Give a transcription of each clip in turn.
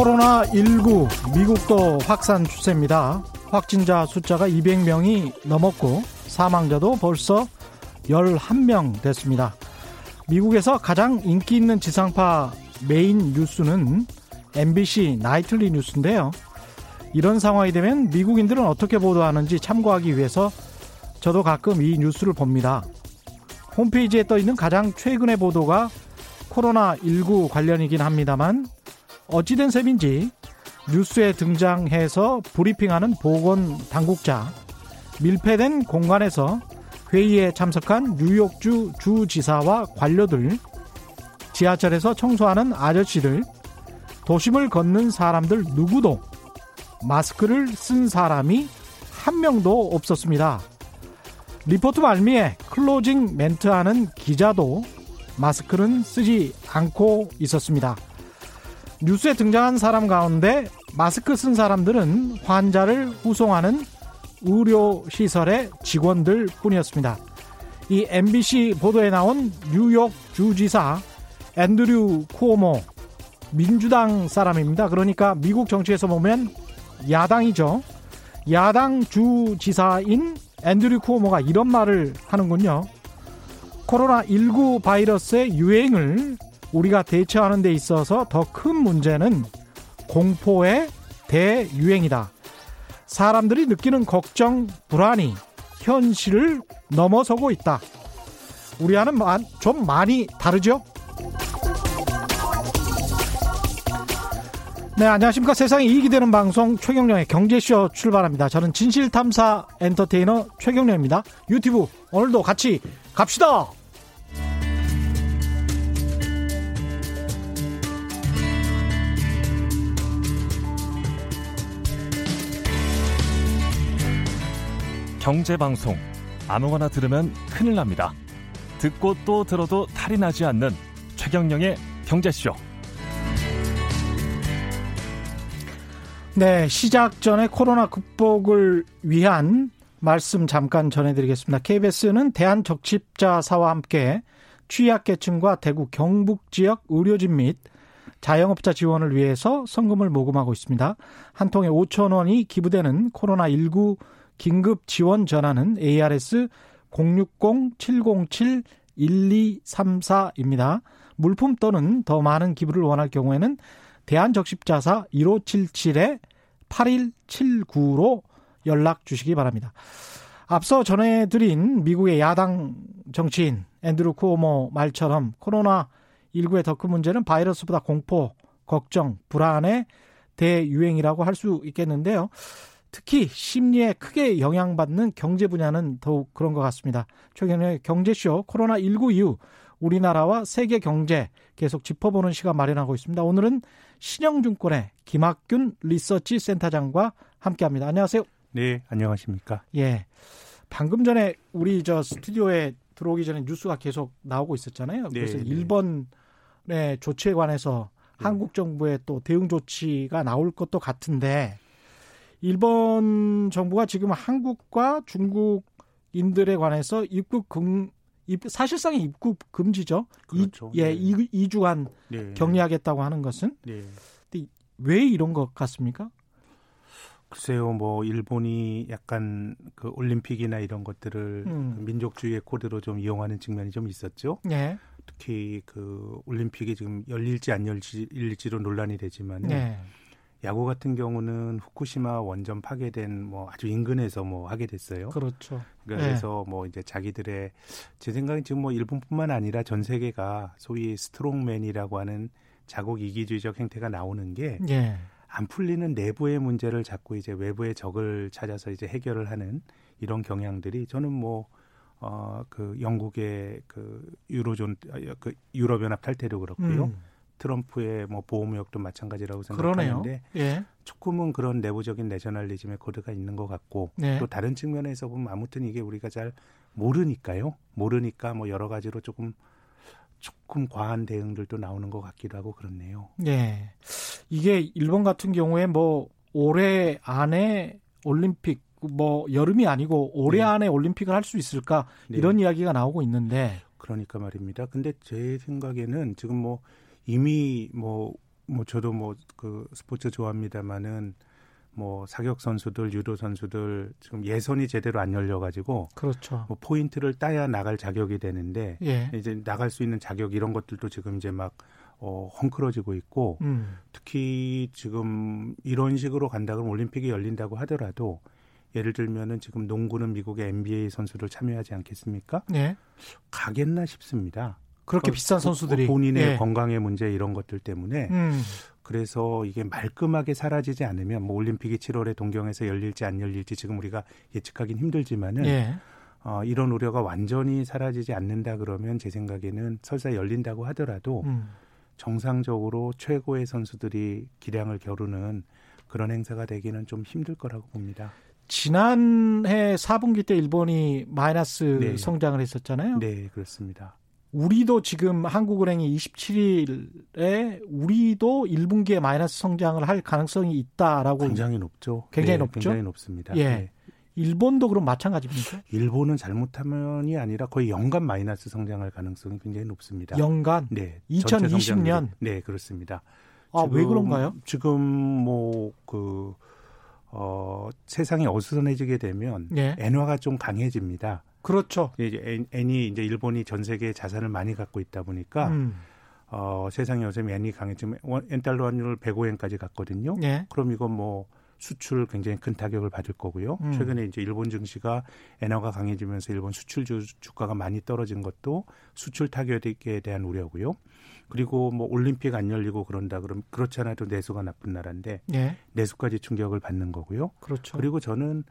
코로나19 미국도 확산 추세입니다. 확진자 숫자가 200명이 넘었고 사망자도 벌써 11명 됐습니다. 미국에서 가장 인기 있는 지상파 메인 뉴스는 MBC 나이틀리 뉴스인데요. 이런 상황이 되면 미국인들은 어떻게 보도하는지 참고하기 위해서 저도 가끔 이 뉴스를 봅니다. 홈페이지에 떠 있는 가장 최근의 보도가 코로나19 관련이긴 합니다만 어찌된 셈인지 뉴스에 등장해서 브리핑하는 보건 당국자, 밀폐된 공간에서 회의에 참석한 뉴욕주 주지사와 관료들, 지하철에서 청소하는 아저씨들, 도심을 걷는 사람들 누구도 마스크를 쓴 사람이 한 명도 없었습니다. 리포트 말미에 closing 멘트하는 기자도 마스크는 쓰지 않고 있었습니다. 뉴스에 등장한 사람 가운데 마스크 쓴 사람들은 환자를 후송하는 의료시설의 직원들 뿐이었습니다. 이 MBC 보도에 나온 뉴욕 주지사 앤드류 쿠오모 민주당 사람입니다. 그러니까 미국 정치에서 보면 야당이죠. 야당 주지사인 앤드류 쿠오모가 이런 말을 하는군요. 코로나19 바이러스의 유행을 우리가 대처하는 데 있어서 더 큰 문제는 공포의 대유행이다. 사람들이 느끼는 걱정, 불안이 현실을 넘어서고 있다. 우리와는 좀 많이 다르죠? 네, 안녕하십니까. 세상에 이익이 되는 방송 최경령의 경제쇼 출발합니다. 저는 진실탐사 엔터테이너 최경령입니다. 유튜브 오늘도 같이 갑시다! 경제방송 아무거나 들으면 큰일 납니다. 듣고 또 들어도 탈이 나지 않는 최경령의 경제쇼. 네, 시작 전에 코로나 극복을 위한 말씀 잠깐 전해드리겠습니다. KBS는 대한적십자사와 함께 취약계층과 대구 경북 지역 의료진 및 자영업자 지원을 위해서 성금을 모금하고 있습니다. 한 통에 5천 원이 기부되는 코로나19 긴급 지원 전화는 ARS 060-707-1234입니다. 물품 또는 더 많은 기부를 원할 경우에는 대한적십자사 1577-8179로 연락 주시기 바랍니다. 앞서 전해드린 미국의 야당 정치인 앤드루 쿠오모 말처럼 코로나19의 더 큰 문제는 바이러스보다 공포, 걱정, 불안의 대유행이라고 할 수 있겠는데요. 특히 심리에 크게 영향받는 경제 분야는 더욱 그런 것 같습니다. 최근에 경제쇼 코로나19 이후 우리나라와 세계 경제 계속 짚어보는 시간 마련하고 있습니다. 오늘은 신영증권의 김학균 리서치 센터장과 함께합니다. 안녕하세요. 네, 안녕하십니까? 예. 방금 전에 우리 저 스튜디오에 들어오기 전에 뉴스가 계속 나오고 있었잖아요. 네, 그래서 네, 일본의 조치에 관해서 네. 한국 정부의 또 대응 조치가 나올 것도 같은데 일본 정부가 지금 한국과 중국인들에 관해서 입국 금 사실상 입국 금지죠. 그렇죠. 이, 예, 네. 2, 주간 네. 격리하겠다고 하는 것은. 네. 근데 왜 이런 것 같습니까? 글쎄요, 뭐 일본이 약간 그 올림픽이나 이런 것들을 음. 민족주의의 코드로 좀 이용하는 측면이 좀 있었죠. 네. 특히 그 올림픽이 지금 열릴지 안 열릴지로 논란이 되지만 네. 야구 같은 경우는 후쿠시마 원전 파괴된 뭐 아주 인근에서 뭐 하게 됐어요. 그렇죠. 그래서 네. 뭐 이제 자기들의 제 생각엔 지금 뭐 일본뿐만 아니라 전 세계가 소위 스트롱맨이라고 하는 자국 이기주의적 행태가 나오는 게 네. 안 풀리는 내부의 문제를 자꾸 이제 외부의 적을 찾아서 이제 해결을 하는 이런 경향들이 저는 뭐 어, 그 영국의 그 유로존, 그 유럽연합 탈퇴도 그렇고요. 음. 트럼프의 뭐 보호 무역도 마찬가지라고 생각하는데 예. 조금은 그런 내부적인 내셔널리즘의 코드가 있는 것 같고 예. 또 다른 측면에서 보면 아무튼 이게 우리가 잘 모르니까요. 모르니까 뭐 여러 가지로 조금 조금 과한 대응들도 나오는 것 같기도 하고 그렇네요. 네. 이게 일본 같은 경우에 뭐 올해 안에 올림픽 뭐 여름이 아니고 올해 네. 안에 올림픽을 할 수 있을까 네. 이런 이야기가 나오고 있는데 그러니까 말입니다. 근데 제 생각에는 지금 뭐 이미 뭐 뭐 저도 뭐 그 스포츠 좋아합니다만은 뭐 사격 선수들, 유도 선수들 지금 예선이 제대로 안 열려 가지고 그렇죠. 뭐 포인트를 따야 나갈 자격이 되는데 예. 이제 나갈 수 있는 자격 이런 것들도 지금 이제 막 어, 헝클어지고 있고 음. 특히 지금 이런 식으로 간다 그러면 올림픽이 열린다고 하더라도 예를 들면은 지금 농구는 미국의 NBA 선수들 참여하지 않겠습니까? 예. 가겠나 싶습니다. 그렇게 그, 비싼 선수들이 본인의 예. 건강의 문제 이런 것들 때문에 음. 그래서 이게 말끔하게 사라지지 않으면 뭐 올림픽이 7월에 동경에서 열릴지 안 열릴지 지금 우리가 예측하긴 힘들지만은 예. 어, 이런 우려가 완전히 사라지지 않는다 그러면 제 생각에는 설사 열린다고 하더라도 음. 정상적으로 최고의 선수들이 기량을 겨루는 그런 행사가 되기는 좀 힘들 거라고 봅니다. 지난해 4분기 때 일본이 마이너스 네. 성장을 했었잖아요. 네, 그렇습니다. 우리도 지금 한국은행이 27일에 우리도 1분기에 마이너스 성장을 할 가능성이 있다라고 굉장히 높죠. 굉장히 네, 높죠? 굉장히 높습니다. 예. 네. 일본도 그럼 마찬가지입니까? 일본은 잘못하면이 아니라 거의 연간 마이너스 성장할 가능성이 굉장히 높습니다. 연간 네. 2020 전체 성장률이. 년? 네, 그렇습니다. 아, 왜 지금- 그런가요? 지금 뭐 그 어, 세상이 어수선해지게 되면 예. 엔화가 좀 강해집니다. 그렇죠. 이제 엔, 엔이 이제 일본이 전 세계에 자산을 많이 갖고 있다 보니까 음. 어, 세상에 요즘 엔이 강해지면 원- 엔달러 환율 105엔까지 갔거든요. 예. 그럼 이건 뭐 수출 굉장히 큰 타격을 받을 거고요. 음. 최근에 이제 일본 증시가 엔화가 강해지면서 일본 수출주 주가가 많이 떨어진 것도 수출 타격에 대한 우려고요. 그리고 뭐 올림픽 안 열리고 그런다 그러면 그렇지 않아도 내수가 나쁜 나라인데 예. 내수까지 충격을 받는 거고요. 그렇죠. 그리고 저는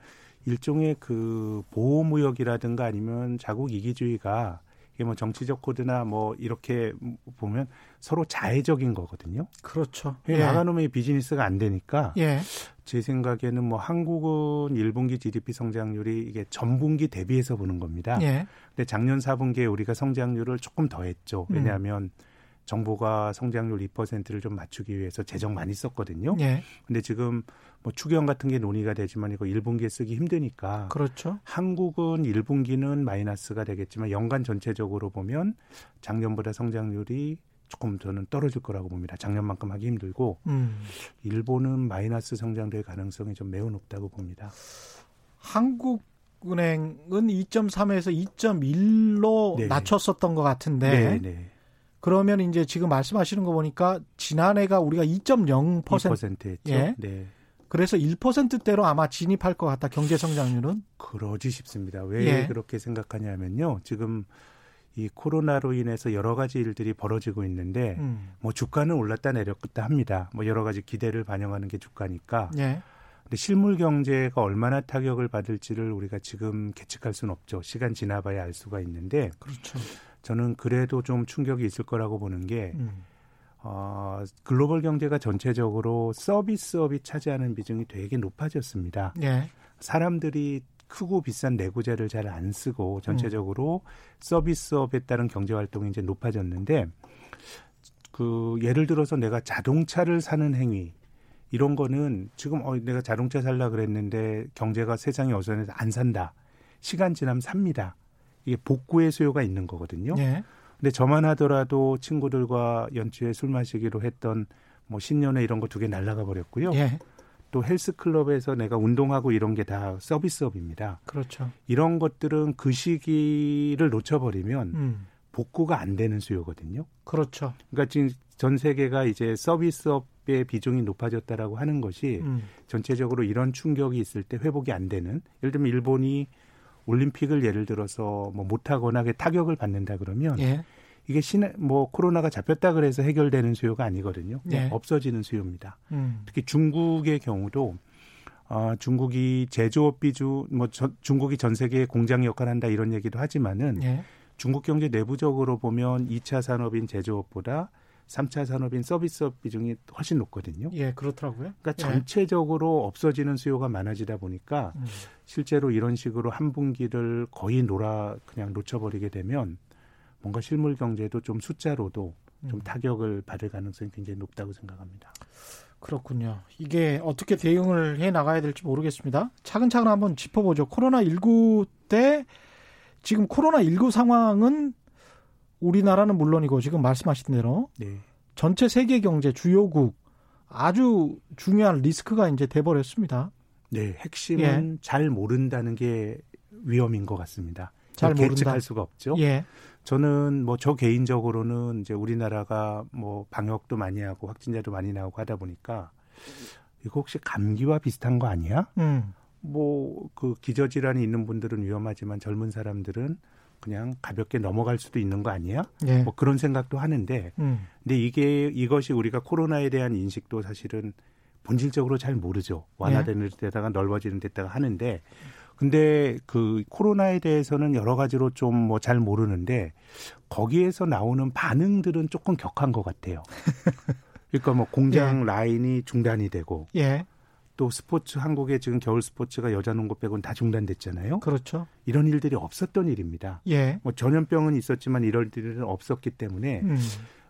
일종의 그 보호무역이라든가 아니면 자국 이기주의가 이게 뭐 정치적 코드나 뭐 이렇게 보면 서로 자해적인 거거든요. 그렇죠. 예. 나가놈의 비즈니스가 안 되니까 예. 제 생각에는 뭐 한국은 1분기 GDP 성장률이 이게 전분기 대비해서 보는 겁니다. 예. 근데 작년 4분기에 우리가 성장률을 조금 더 했죠. 음. 왜냐하면 정부가 성장률 2%를 좀 맞추기 위해서 재정 많이 썼거든요. 예. 근데 지금 뭐 추경 같은 게 논의가 되지만 이거 1분기에 쓰기 힘드니까 그렇죠. 한국은 1분기는 마이너스가 되겠지만 연간 전체적으로 보면 작년보다 성장률이 조금 저는 떨어질 거라고 봅니다. 작년만큼 하기 힘들고 음. 일본은 마이너스 성장될 가능성이 좀 매우 높다고 봅니다. 한국 은행은 2.3에서 2.1로 네. 낮췄었던 것 같은데 네, 네. 그러면 이제 지금 말씀하시는 거 보니까 지난해가 우리가 2.0% 2%였죠. 예. 네. 그래서 1%대로 아마 진입할 것 같다. 경제 성장률은. 그러지 싶습니다. 왜 예. 그렇게 생각하냐면요. 지금 이 코로나로 인해서 여러 가지 일들이 벌어지고 있는데 음. 뭐 주가는 올랐다 내렸다 합니다. 뭐 여러 가지 기대를 반영하는 게 주가니까. 예. 근데 실물 경제가 얼마나 타격을 받을지를 우리가 지금 계측할 수는 없죠. 시간 지나봐야 알 수가 있는데 그렇죠. 저는 그래도 좀 충격이 있을 거라고 보는 게 음. 어, 글로벌 경제가 전체적으로 서비스업이 차지하는 비중이 되게 높아졌습니다. 예. 사람들이 크고 비싼 내구재를 잘 안 쓰고 전체적으로 서비스업에 따른 경제 활동이 이제 높아졌는데 그 예를 들어서 내가 자동차를 사는 행위 이런 거는 지금 어 내가 자동차 살라 그랬는데 경제가 세상이 어선해서 안 산다. 시간 지나면 삽니다. 이게 복구의 수요가 있는 거거든요. 예. 근데 저만 하더라도 친구들과 연초에 술 마시기로 했던 뭐 신년회 이런 거 두 개 날라가 버렸고요. 예. 또 헬스클럽에서 내가 운동하고 이런 게 다 서비스업입니다. 그렇죠. 이런 것들은 그 시기를 놓쳐버리면 음. 복구가 안 되는 수요거든요. 그렇죠. 그러니까 지금 전 세계가 이제 서비스업의 비중이 높아졌다라고 하는 것이 음. 전체적으로 전체적으로 이런 충격이 있을 때 회복이 안 되는 예를 들면 일본이 올림픽을 예를 들어서 뭐 못하거나 그 타격을 받는다 그러면 예. 이게 신, 뭐 코로나가 잡혔다 그래서 해결되는 수요가 아니거든요. 네. 없어지는 수요입니다. 음. 특히 중국의 경우도 어, 중국이 제조업 비주 뭐 저, 중국이 전 세계에 공장 역할을 한다 이런 얘기도 하지만은 예. 중국 경제 내부적으로 보면 2차 산업인 제조업보다 3차 산업인 서비스업 비중이 훨씬 높거든요. 예, 그렇더라고요. 그러니까 예. 전체적으로 없어지는 수요가 많아지다 보니까 음. 실제로 이런 식으로 한 분기를 거의 놀아 그냥 놓쳐버리게 되면 뭔가 실물 경제도 좀 숫자로도 좀 음. 타격을 받을 가능성이 굉장히 높다고 생각합니다. 그렇군요. 이게 어떻게 대응을 해 나가야 될지 모르겠습니다. 차근차근 한번 짚어보죠. 코로나 19 때 지금 코로나 19 상황은 우리나라는 물론이고 지금 말씀하신 대로 네. 전체 세계 경제 주요국 아주 중요한 리스크가 이제 돼버렸습니다. 네, 핵심은 예. 잘 모른다는 게 위험인 것 같습니다. 잘 모른다. 예측할 수가 없죠. 예. 저는 뭐 저 개인적으로는 이제 우리나라가 뭐 방역도 많이 하고 확진자도 많이 나오고 하다 보니까 이거 혹시 감기와 비슷한 거 아니야? 음. 뭐그 기저질환이 있는 분들은 위험하지만 젊은 사람들은 그냥 가볍게 넘어갈 수도 있는 거 아니야? 예. 뭐 그런 생각도 하는데, 음. 근데 이게 이것이 우리가 코로나에 대한 인식도 사실은 본질적으로 잘 모르죠. 완화되는 예. 데다가 넓어지는 데다가 하는데, 근데 그 코로나에 대해서는 여러 가지로 좀 뭐 잘 모르는데 거기에서 나오는 반응들은 조금 격한 것 같아요. 그러니까 뭐 공장 예. 라인이 중단이 되고 예. 또 스포츠 한국의 지금 겨울 스포츠가 여자 농구 빼고는 다 중단됐잖아요. 그렇죠. 이런 일들이 없었던 일입니다. 예. 뭐 전염병은 있었지만 이럴 일은 없었기 때문에 음.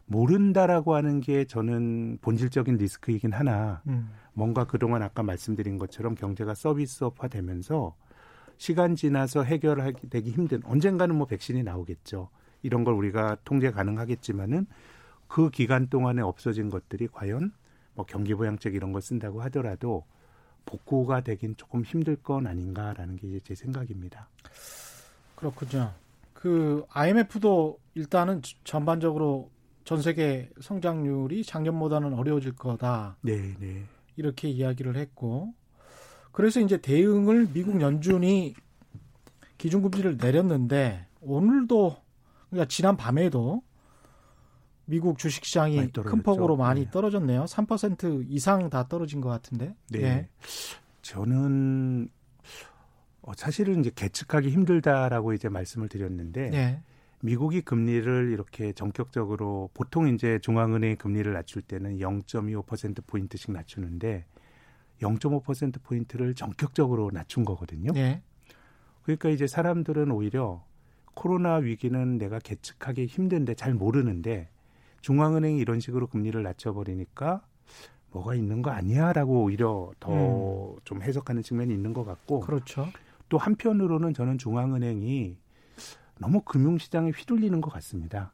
모른다라고 하는 게 저는 본질적인 리스크이긴 하나 음. 뭔가 그동안 아까 말씀드린 것처럼 경제가 서비스업화 되면서 시간 지나서 해결되기 힘든 언젠가는 뭐 백신이 나오겠죠. 이런 걸 우리가 통제 가능하겠지만은 그 기간 동안에 없어진 것들이 과연 뭐 경기부양책 이런 걸 쓴다고 하더라도 복구가 되긴 조금 힘들 건 아닌가라는 게 제 생각입니다. 그렇군요. 그 IMF도 일단은 전반적으로 전 세계 성장률이 작년보다는 어려워질 거다. 네, 네. 이렇게 이야기를 했고 그래서 이제 대응을 미국 연준이 기준금리를 내렸는데 오늘도 그러니까 지난 밤에도 미국 주식시장이 큰 폭으로 많이 네. 떨어졌네요. 3% 이상 다 떨어진 것 같은데. 네. 예. 저는 어, 사실은 이제 계측하기 힘들다라고 이제 말씀을 드렸는데 네. 미국이 금리를 이렇게 전격적으로 보통 이제 중앙은행 금리를 낮출 때는 0.25% 포인트씩 낮추는데 0.5% 포인트를 전격적으로 낮춘 거거든요. 네. 그러니까 이제 사람들은 오히려 코로나 위기는 내가 계측하기 힘든데 잘 모르는데 중앙은행이 이런 식으로 금리를 낮춰버리니까 뭐가 있는 거 아니야라고 오히려 더좀 음. 해석하는 측면이 있는 것 같고. 그렇죠. 또 한편으로는 저는 중앙은행이 너무 금융시장에 휘둘리는 것 같습니다.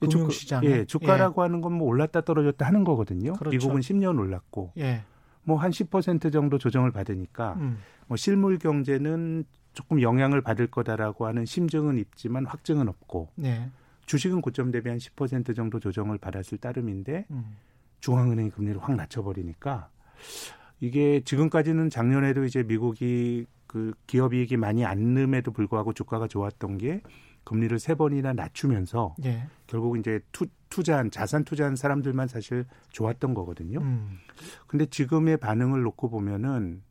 금융시장 예, 주가라고 예. 하는 건 뭐 올랐다 떨어졌다 하는 거거든요. 그렇죠. 미국은 10년 올랐고, 예. 뭐한 10% 정도 조정을 받으니까, 음. 뭐 실물 경제는 조금 영향을 받을 거다라고 하는 심증은 있지만 확증은 없고, 네. 주식은 고점 대비 한 10% 정도 조정을 받았을 따름인데 음. 중앙은행이 금리를 확 낮춰버리니까 이게 지금까지는 작년에도 이제 미국이 그 기업이익이 많이 안 남에도 불구하고 주가가 좋았던 게 금리를 세 번이나 낮추면서 예. 결국 이제 투, 투자한 자산 투자한 사람들만 사실 좋았던 거거든요. 음. 근데 지금의 반응을 놓고 보면은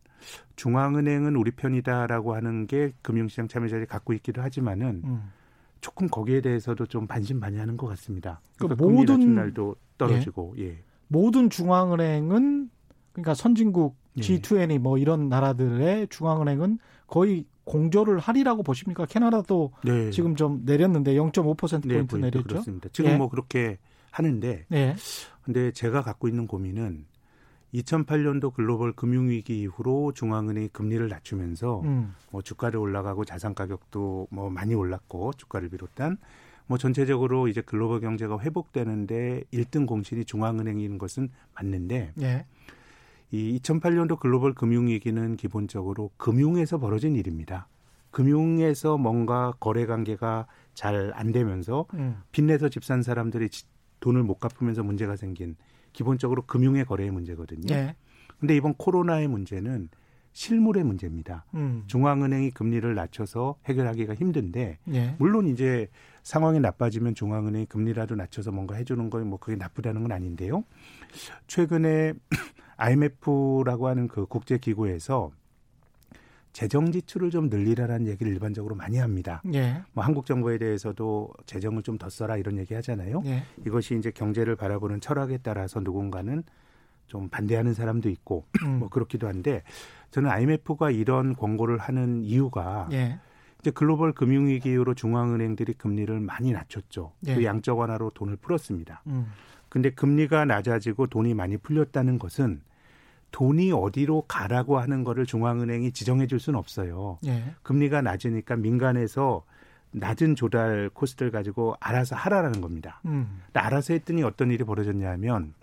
중앙은행은 우리 편이다라고 하는 게 금융시장 참여자들이 갖고 있기도 하지만은 음. 조금 거기에 대해서도 좀 반신반의하는 것 같습니다. 그러니까, 그러니까 모든 날도 떨어지고 예. 예. 모든 중앙은행은 그러니까 선진국 G20 예. 뭐 이런 나라들의 중앙은행은 거의 공조를 하리라고 보십니까? 캐나다도 네. 지금 좀 내렸는데 0.5% 네, 포인트 네, 내렸죠. 그렇습니다. 지금 예. 뭐 그렇게 하는데 네. 근데 제가 갖고 있는 고민은 2008년도 글로벌 금융위기 이후로 중앙은행이 금리를 낮추면서 음. 뭐 주가를 올라가고 자산 가격도 뭐 많이 올랐고 주가를 비롯한 뭐 전체적으로 이제 글로벌 경제가 회복되는데 1등 공신이 중앙은행인 것은 맞는데 예. 이 2008년도 글로벌 금융위기는 기본적으로 금융에서 벌어진 일입니다. 금융에서 뭔가 거래 관계가 잘 안 되면서 음. 빚내서 집산 사람들이 돈을 못 갚으면서 문제가 생긴 기본적으로 금융의 거래의 문제거든요. 네. 근데 이번 코로나의 문제는 실물의 문제입니다. 음. 중앙은행이 금리를 낮춰서 해결하기가 힘든데 네. 물론 이제 상황이 나빠지면 중앙은행이 금리라도 낮춰서 뭔가 해주는 거뭐 그게 나쁘다는 건 아닌데요. 최근에 IMF라고 하는 그 국제 기구에서 재정 지출을 좀 늘리라라는 얘기를 일반적으로 많이 합니다. 예. 뭐 한국 정부에 대해서도 재정을 좀 더 써라 이런 얘기 하잖아요. 예. 이것이 이제 경제를 바라보는 철학에 따라서 누군가는 좀 반대하는 사람도 있고 음. 뭐 그렇기도 한데 저는 IMF가 이런 권고를 하는 이유가 예. 이제 글로벌 금융 위기 이후로 중앙은행들이 금리를 많이 낮췄죠. 예. 그 양적 완화로 돈을 풀었습니다. 음. 근데 금리가 낮아지고 돈이 많이 풀렸다는 것은 돈이 어디로 가라고 하는 거를 중앙은행이 지정해 줄 수는 없어요. 예. 금리가 낮으니까 민간에서 낮은 조달 코스트를 가지고 알아서 하라라는 겁니다. 음. 알아서 했더니 어떤 일이 벌어졌냐 하면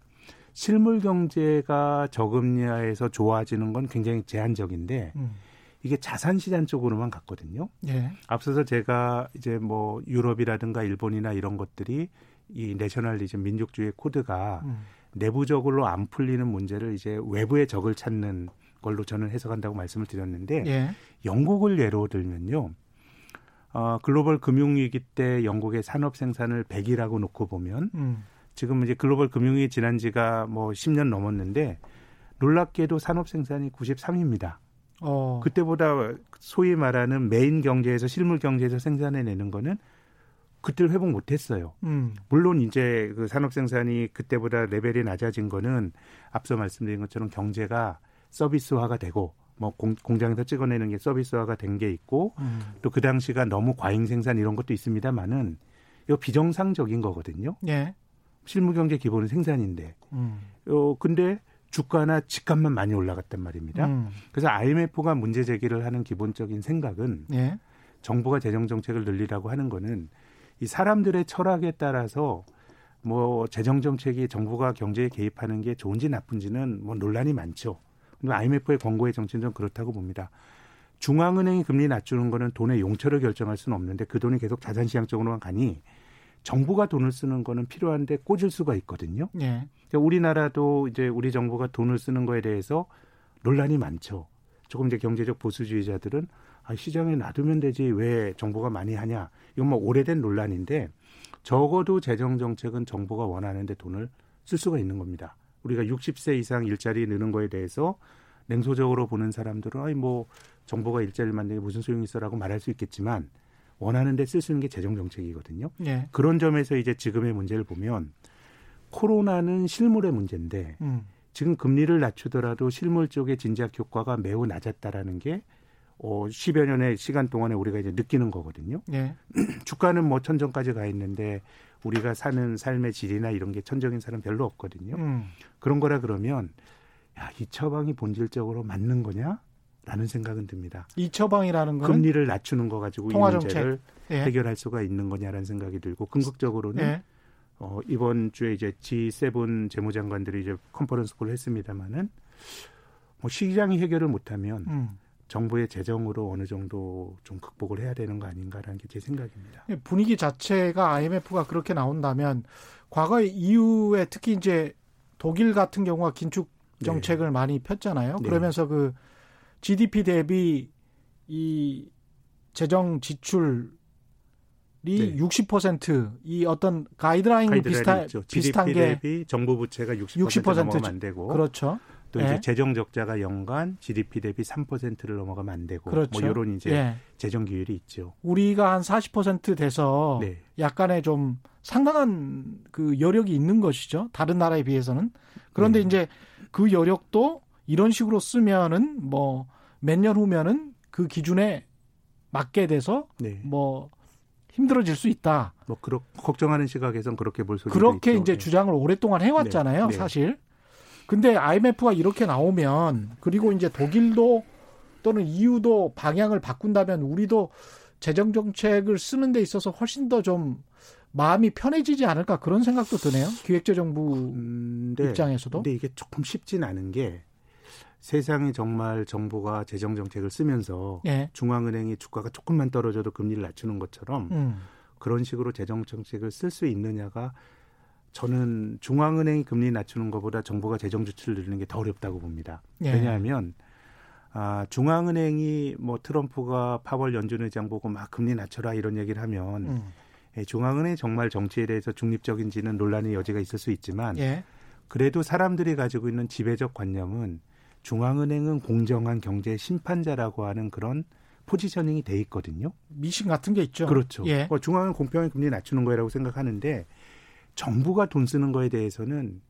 실물 경제가 저금리하에서 좋아지는 건 굉장히 제한적인데 음. 이게 자산 시장 쪽으로만 갔거든요. 예. 앞서서 제가 이제 뭐 유럽이라든가 일본이나 이런 것들이 이 내셔널리즘 민족주의 코드가 음. 내부적으로 안 풀리는 문제를 이제 외부의 적을 찾는 걸로 저는 해석한다고 말씀을 드렸는데 예. 영국을 예로 들면요. 어, 글로벌 금융위기 때 영국의 산업 생산을 100이라고 놓고 보면 음. 지금 이제 글로벌 금융위기 지난 지가 뭐 10년 넘었는데 놀랍게도 산업 생산이 93입니다. 어. 그때보다 소위 말하는 메인 경제에서 실물 경제에서 생산해내는 거는 그때를 회복 못했어요. 음. 물론 이제 그 산업 생산이 그때보다 레벨이 낮아진 거는 앞서 말씀드린 것처럼 경제가 서비스화가 되고 뭐 공, 장에서 찍어내는 게 서비스화가 된 게 있고 음. 또그 당시가 너무 과잉 생산 이런 것도 있습니다만은 이거 비정상적인 거거든요. 예. 실무 경제 기본은 생산인데. 음. 어 근데 주가나 집값만 많이 올라갔단 말입니다. 음. 그래서 IMF가 문제 제기를 하는 기본적인 생각은 예. 정부가 재정 정책을 늘리라고 하는 거는 이 사람들의 철학에 따라서 뭐 재정 정책이 정부가 경제에 개입하는 게 좋은지 나쁜지는 뭐 논란이 많죠. 근데 IMF의 권고의 정치는 좀 그렇다고 봅니다. 중앙은행이 금리 낮추는 거는 돈의 용처를 결정할 수는 없는데 그 돈이 계속 자산시장 쪽으로만 가니 정부가 돈을 쓰는 거는 필요한데 꽂을 수가 있거든요. 예. 그러니까 우리나라도 이제 우리 정부가 돈을 쓰는 거에 대해서 논란이 많죠. 조금 이제 경제적 보수주의자들은 아, 시장에 놔두면 되지 왜 정부가 많이 하냐. 이건 뭐 오래된 논란인데 적어도 재정 정책은 정부가 원하는데 돈을 쓸 수가 있는 겁니다. 우리가 60세 이상 일자리 느는 거에 대해서 냉소적으로 보는 사람들은 아니 뭐 정부가 일자리를 만드는 게 무슨 소용이 있어라고 말할 수 있겠지만 원하는데 쓸 수 있는 게 재정 정책이거든요. 네. 그런 점에서 이제 지금의 문제를 보면 코로나는 실물의 문제인데 음. 지금 금리를 낮추더라도 실물 쪽의 진작 효과가 매우 낮았다라는 게 어, 10여 년의 시간 동안에 우리가 이제 느끼는 거거든요. 네. 주가는 뭐 천정까지 가 있는데 우리가 사는 삶의 질이나 이런 게 천정인 사람 별로 없거든요. 음. 그런 거라 그러면 야, 이 처방이 본질적으로 맞는 거냐? 라는 생각은 듭니다. 이 처방이라는 건 금리를 낮추는 거 가지고 이 문제를 예. 해결할 수가 있는 거냐라는 생각이 들고 궁극적으로는 예. 어, 이번 주에 이제 G7 재무장관들이 이제 컨퍼런스 콜을 했습니다마는 뭐 시장이 해결을 못하면 음. 정부의 재정으로 어느 정도 좀 극복을 해야 되는 거 아닌가라는 게 제 생각입니다. 예, 분위기 자체가 IMF가 그렇게 나온다면 과거 이후에 특히 이제 독일 같은 경우가 긴축 정책을 네. 많이 폈잖아요. 네. 그러면서 그 GDP 대비 이 재정 지출이 네. 60%이 어떤 가이드라인 비슷한 비슷한 게 대비 정부 부채가 60%, 60% 넘어가면 안 되고 그렇죠. 또 이제 예. 재정 적자가 연간 GDP 대비 3%를 넘어가면 안 되고 뭐 그렇죠. 뭐 이런 이제 예. 재정 기율이 있죠. 우리가 한 40% 돼서 네. 약간의 좀 상당한 그 여력이 있는 것이죠. 다른 나라에 비해서는. 그런데 네. 이제 그 여력도 이런 식으로 쓰면은 뭐 몇 년 후면은 그 기준에 맞게 돼서 네. 뭐 힘들어질 수 있다. 뭐 그렇 걱정하는 시각에선 그렇게 볼 수. 그렇게 있죠. 이제 네. 주장을 오랫동안 해왔잖아요, 네. 네. 사실. 근데 IMF가 이렇게 나오면 그리고 이제 독일도 또는 EU도 방향을 바꾼다면 우리도 재정 정책을 쓰는 데 있어서 훨씬 더 좀 마음이 편해지지 않을까 그런 생각도 드네요. 기획재정부 음, 네. 입장에서도. 근데 이게 조금 쉽진 않은 게 세상에 정말 정부가 재정 정책을 쓰면서 예. 중앙은행이 주가가 조금만 떨어져도 금리를 낮추는 것처럼 음. 그런 식으로 재정 정책을 쓸 수 있느냐가 저는 중앙은행이 금리 낮추는 것보다 정부가 재정 지출을 늘리는 게 더 어렵다고 봅니다. 예. 왜냐하면 아, 중앙은행이 뭐 트럼프가 파월 연준 의장 보고 막 금리 낮춰라 이런 얘기를 하면 음. 예, 중앙은행이 정말 정치에 대해서 중립적인지는 논란의 여지가 있을 수 있지만 예. 그래도 사람들이 가지고 있는 지배적 관념은 중앙은행은 공정한 경제 심판자라고 하는 그런 포지셔닝이 돼 있거든요. 미신 같은 게 있죠. 그렇죠. 예. 어, 중앙은 공평하게 금리 낮추는 거라고 생각하는데 정부가 돈 쓰는 거에 대해서는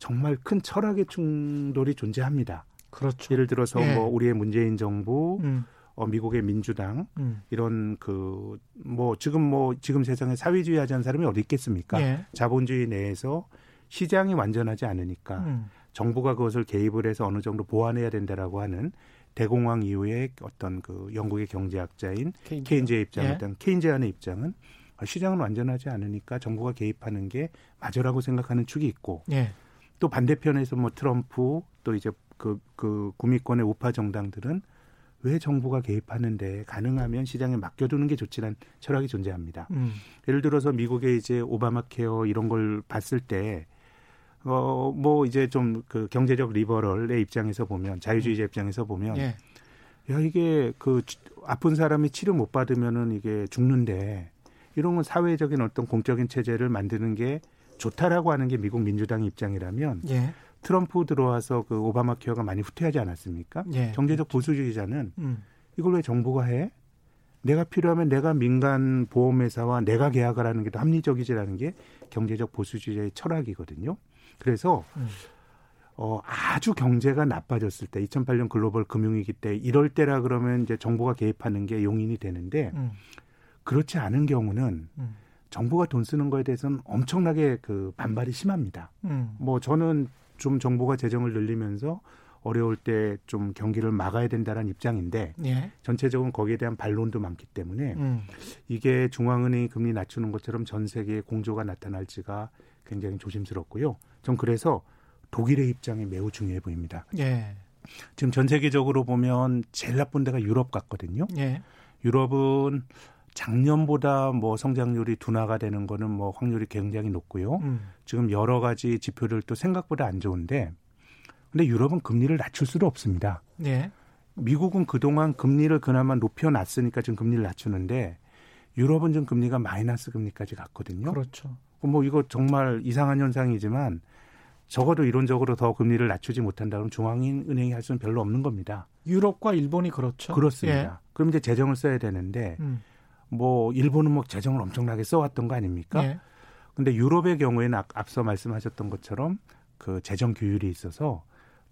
정말 큰 철학의 충돌이 존재합니다. 그렇죠. 예를 들어서 예. 뭐 우리의 문재인 정부, 음. 어, 미국의 민주당 음. 이런 그 뭐 지금 뭐 지금 세상에 사회주의 하자는 사람이 어디 있겠습니까? 예. 자본주의 내에서 시장이 완전하지 않으니까 음. 정부가 그것을 개입을 해서 어느 정도 보완해야 된다라고 하는 대공황 이후에 어떤 그 영국의 경제학자인 케인즈. 케인즈의 입장, 예. 케인즈안의 입장은 시장은 완전하지 않으니까 정부가 개입하는 게 맞으라고 생각하는 축이 있고 예. 또 반대편에서 뭐 트럼프 또 이제 그, 그 구미권의 우파 정당들은 왜 정부가 개입하는데 가능하면 시장에 맡겨두는 게 좋지란 철학이 존재합니다. 음. 예를 들어서 미국의 이제 오바마 케어 이런 걸 봤을 때 어, 뭐 이제 좀 그 경제적 리버럴의 입장에서 보면 자유주의자 입장에서 보면 예. 야, 이게 그 아픈 사람이 치료 못 받으면은 이게 죽는데 이런 건 사회적인 어떤 공적인 체제를 만드는 게 좋다라고 하는 게 미국 민주당 입장이라면 예. 트럼프 들어와서 그 오바마 케어가 많이 후퇴하지 않았습니까? 예. 경제적 보수주의자는 음. 이걸 왜 정부가 해? 내가 필요하면 내가 민간 보험회사와 내가 계약을 하는 게 더 합리적이지라는 게 경제적 보수주의자의 철학이거든요. 그래서 음. 어, 아주 경제가 나빠졌을 때, 2008년 글로벌 금융위기 때, 이럴 때라 그러면 이제 정부가 개입하는 게 용인이 되는데, 음. 그렇지 않은 경우는 음. 정부가 돈 쓰는 거에 대해서는 엄청나게 그 반발이 심합니다. 음. 뭐 저는 좀 정부가 재정을 늘리면서 어려울 때 좀 경기를 막아야 된다는 입장인데 예. 전체적으로 거기에 대한 반론도 많기 때문에 음. 이게 중앙은행이 금리 낮추는 것처럼 전 세계에 공조가 나타날지가 굉장히 조심스럽고요. 전 그래서 독일의 입장이 매우 중요해 보입니다. 예. 지금 전 세계적으로 보면 제일 나쁜 데가 유럽 같거든요. 예. 유럽은 작년보다 뭐 성장률이 둔화가 되는 거는 뭐 확률이 굉장히 높고요. 음. 지금 여러 가지 지표들도 생각보다 안 좋은데 근데 유럽은 금리를 낮출 수도 없습니다. 예. 미국은 그동안 금리를 그나마 높여 놨으니까 지금 금리를 낮추는데 유럽은 지금 금리가 마이너스 금리까지 갔거든요. 그렇죠. 뭐 이거 정말 이상한 현상이지만 적어도 이론적으로 더 금리를 낮추지 못한다 그러면 중앙은행이 할 수는 별로 없는 겁니다. 유럽과 일본이 그렇죠. 그렇습니다. 예. 그럼 이제 재정을 써야 되는데 음. 뭐 일본은 뭐 재정을 엄청나게 써왔던 거 아닙니까? 예. 근데 유럽의 경우에는 앞서 말씀하셨던 것처럼 그 재정 규율이 있어서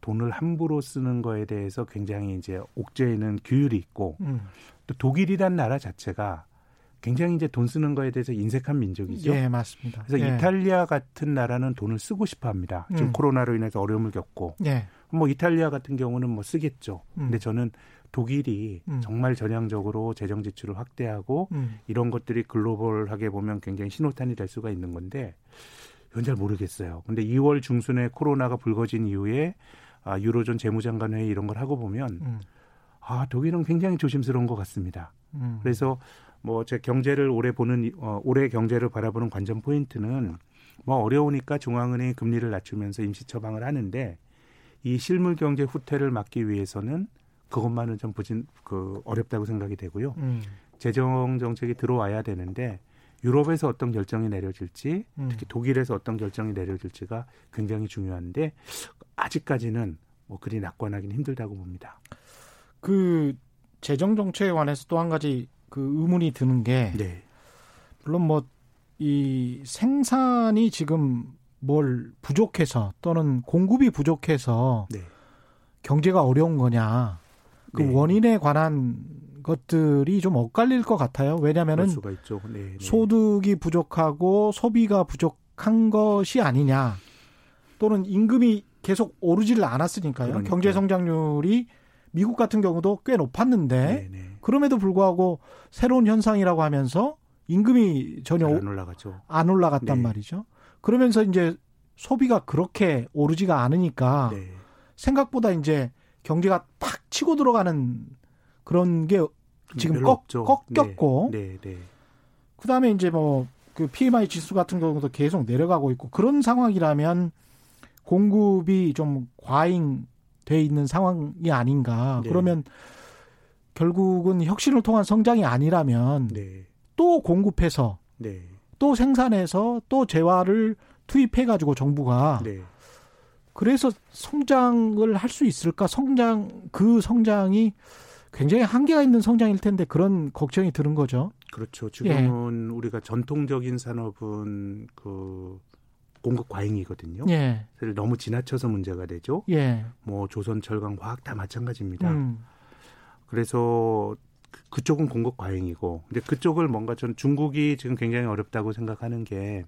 돈을 함부로 쓰는 거에 대해서 굉장히 이제 옥죄이는 규율이 있고 음. 또 독일이란 나라 자체가 굉장히 이제 돈 쓰는 거에 대해서 인색한 민족이죠. 예, 맞습니다. 그래서 예. 이탈리아 같은 나라는 돈을 쓰고 싶어 합니다. 지금 음. 코로나로 인해서 어려움을 겪고. 예. 뭐 이탈리아 같은 경우는 뭐 쓰겠죠. 음. 근데 저는 독일이 음. 정말 전향적으로 재정 지출을 확대하고 음. 이런 것들이 글로벌하게 보면 굉장히 신호탄이 될 수가 있는 건데 이건 잘 모르겠어요. 근데 2월 중순에 코로나가 불거진 이후에 아, 유로존 재무장관 회의 이런 걸 하고 보면 음. 아, 독일은 굉장히 조심스러운 것 같습니다. 음. 그래서 뭐 제 경제를 오래 보는 어, 올해 경제를 바라보는 관전 포인트는 뭐 어려우니까 중앙은행이 금리를 낮추면서 임시 처방을 하는데 이 실물 경제 후퇴를 막기 위해서는 그것만은 좀 부진 그 어렵다고 생각이 되고요. 음. 재정 정책이 들어와야 되는데 유럽에서 어떤 결정이 내려질지 음. 특히 독일에서 어떤 결정이 내려질지가 굉장히 중요한데 아직까지는 뭐 그리 낙관하기는 힘들다고 봅니다. 그 재정 정책에 관해서 또 한 가지 그 의문이 드는 게 네. 물론 뭐 이 생산이 지금 뭘 부족해서 또는 공급이 부족해서 네. 경제가 어려운 거냐 그 네. 원인에 관한 것들이 좀 엇갈릴 것 같아요. 왜냐하면은 네, 네. 소득이 부족하고 소비가 부족한 것이 아니냐 또는 임금이 계속 오르지를 않았으니까요. 그러니까. 경제 성장률이 미국 같은 경우도 꽤 높았는데 네네. 네. 그럼에도 불구하고 새로운 현상이라고 하면서 임금이 전혀 안 올라가죠. 안 올라갔단 네. 말이죠. 그러면서 이제 소비가 그렇게 오르지가 않으니까 네. 생각보다 이제 경제가 탁 치고 들어가는 그런 게 지금 꺾, 꺾였고 네. 네, 네. 그다음에 이제 뭐 그 PMI 지수 같은 경우도 계속 내려가고 있고 그런 상황이라면 공급이 좀 과잉 돼 있는 상황이 아닌가. 네. 그러면 결국은 혁신을 통한 성장이 아니라면 네. 또 공급해서 네. 또 생산해서 또 재화를 투입해 가지고 정부가 네. 그래서 성장을 할 수 있을까? 성장 그 성장이 굉장히 한계가 있는 성장일 텐데 그런 걱정이 드는 거죠. 그렇죠. 지금은 예. 우리가 전통적인 산업은 그 공급 과잉이거든요. 예. 그래서 너무 지나쳐서 문제가 되죠. 예. 뭐 조선, 철강, 화학 다 마찬가지입니다. 음. 그래서 그, 그쪽은 공급 과잉이고, 근데 그쪽을 뭔가 전 중국이 지금 굉장히 어렵다고 생각하는 게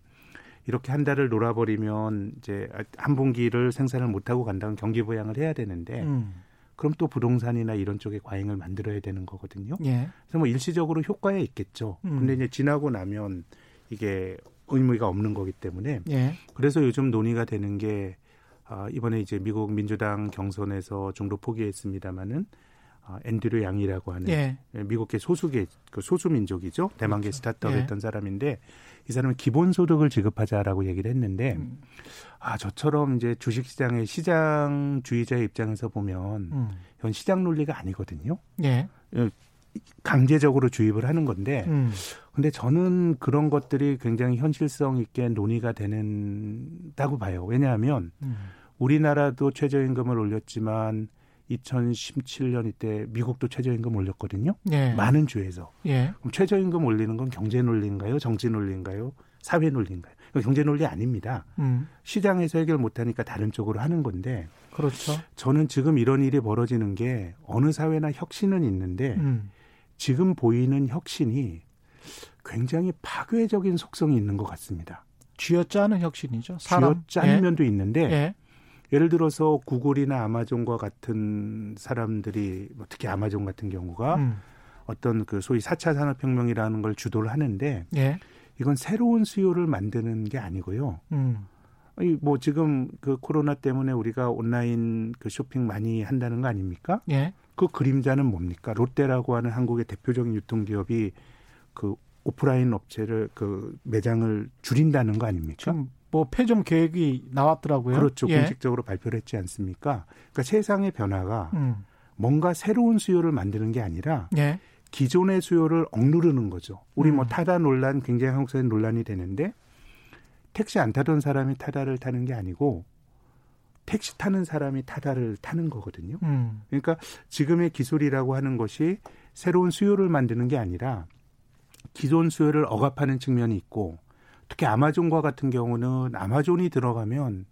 이렇게 한 달을 놀아버리면 이제 한 분기를 생산을 못하고 간다면 경기 부양을 해야 되는데 음. 그럼 또 부동산이나 이런 쪽에 과잉을 만들어야 되는 거거든요. 예. 그래서 뭐 일시적으로 효과에 있겠죠. 음. 근데 이제 지나고 나면 이게 의미가 없는 거기 때문에 예. 그래서 요즘 논의가 되는 게 어, 이번에 이제 미국 민주당 경선에서 종로 포기했습니다마는 어, 앤드류 양이라고 하는 예. 미국계 소수계 그 소수 민족이죠 대만계 그렇죠. 스타트업했던 예. 사람인데 이 사람은 기본 소득을 지급하자라고 얘기를 했는데 음. 아 저처럼 이제 주식시장의 시장주의자의 입장에서 보면 음. 이건 시장 논리가 아니거든요. 예. 예. 강제적으로 주입을 하는 건데 음. 근데 저는 그런 것들이 굉장히 현실성 있게 논의가 되는다고 봐요. 왜냐하면 음. 우리나라도 최저임금을 올렸지만 2017년 이때 미국도 최저임금 올렸거든요. 예. 많은 주에서. 예. 그럼 최저임금 올리는 건 경제 논리인가요? 정치 논리인가요? 사회 논리인가요? 경제 논리 아닙니다. 음. 시장에서 해결 못하니까 다른 쪽으로 하는 건데. 그렇죠. 저는 지금 이런 일이 벌어지는 게 어느 사회나 혁신은 있는데 음. 지금 보이는 혁신이 굉장히 파괴적인 속성이 있는 것 같습니다. 쥐어짜는 혁신이죠. 사람. 쥐어짜는 예. 면도 있는데 예. 예를 들어서 구글이나 아마존과 같은 사람들이 뭐 특히 아마존 같은 경우가 음. 어떤 그 소위 4차 산업혁명이라는 걸 주도를 하는데 예. 이건 새로운 수요를 만드는 게 아니고요. 음. 뭐 지금 그 코로나 때문에 우리가 온라인 그 쇼핑 많이 한다는 거 아닙니까? 예. 그 그림자는 뭡니까? 롯데라고 하는 한국의 대표적인 유통기업이 그 오프라인 업체를 그 매장을 줄인다는 거 아닙니까? 뭐 폐점 계획이 나왔더라고요. 그렇죠. 예. 공식적으로 발표를 했지 않습니까? 그러니까 세상의 변화가 음. 뭔가 새로운 수요를 만드는 게 아니라 예. 기존의 수요를 억누르는 거죠. 우리 뭐 음. 뭐 타다 논란 굉장히 한국사회 논란이 되는데 택시 안 타던 사람이 타다를 타는 게 아니고 택시 타는 사람이 타다를 타는 거거든요. 음. 그러니까 지금의 기술이라고 하는 것이 새로운 수요를 만드는 게 아니라 기존 수요를 억압하는 측면이 있고 특히 아마존과 같은 경우는 아마존이 들어가면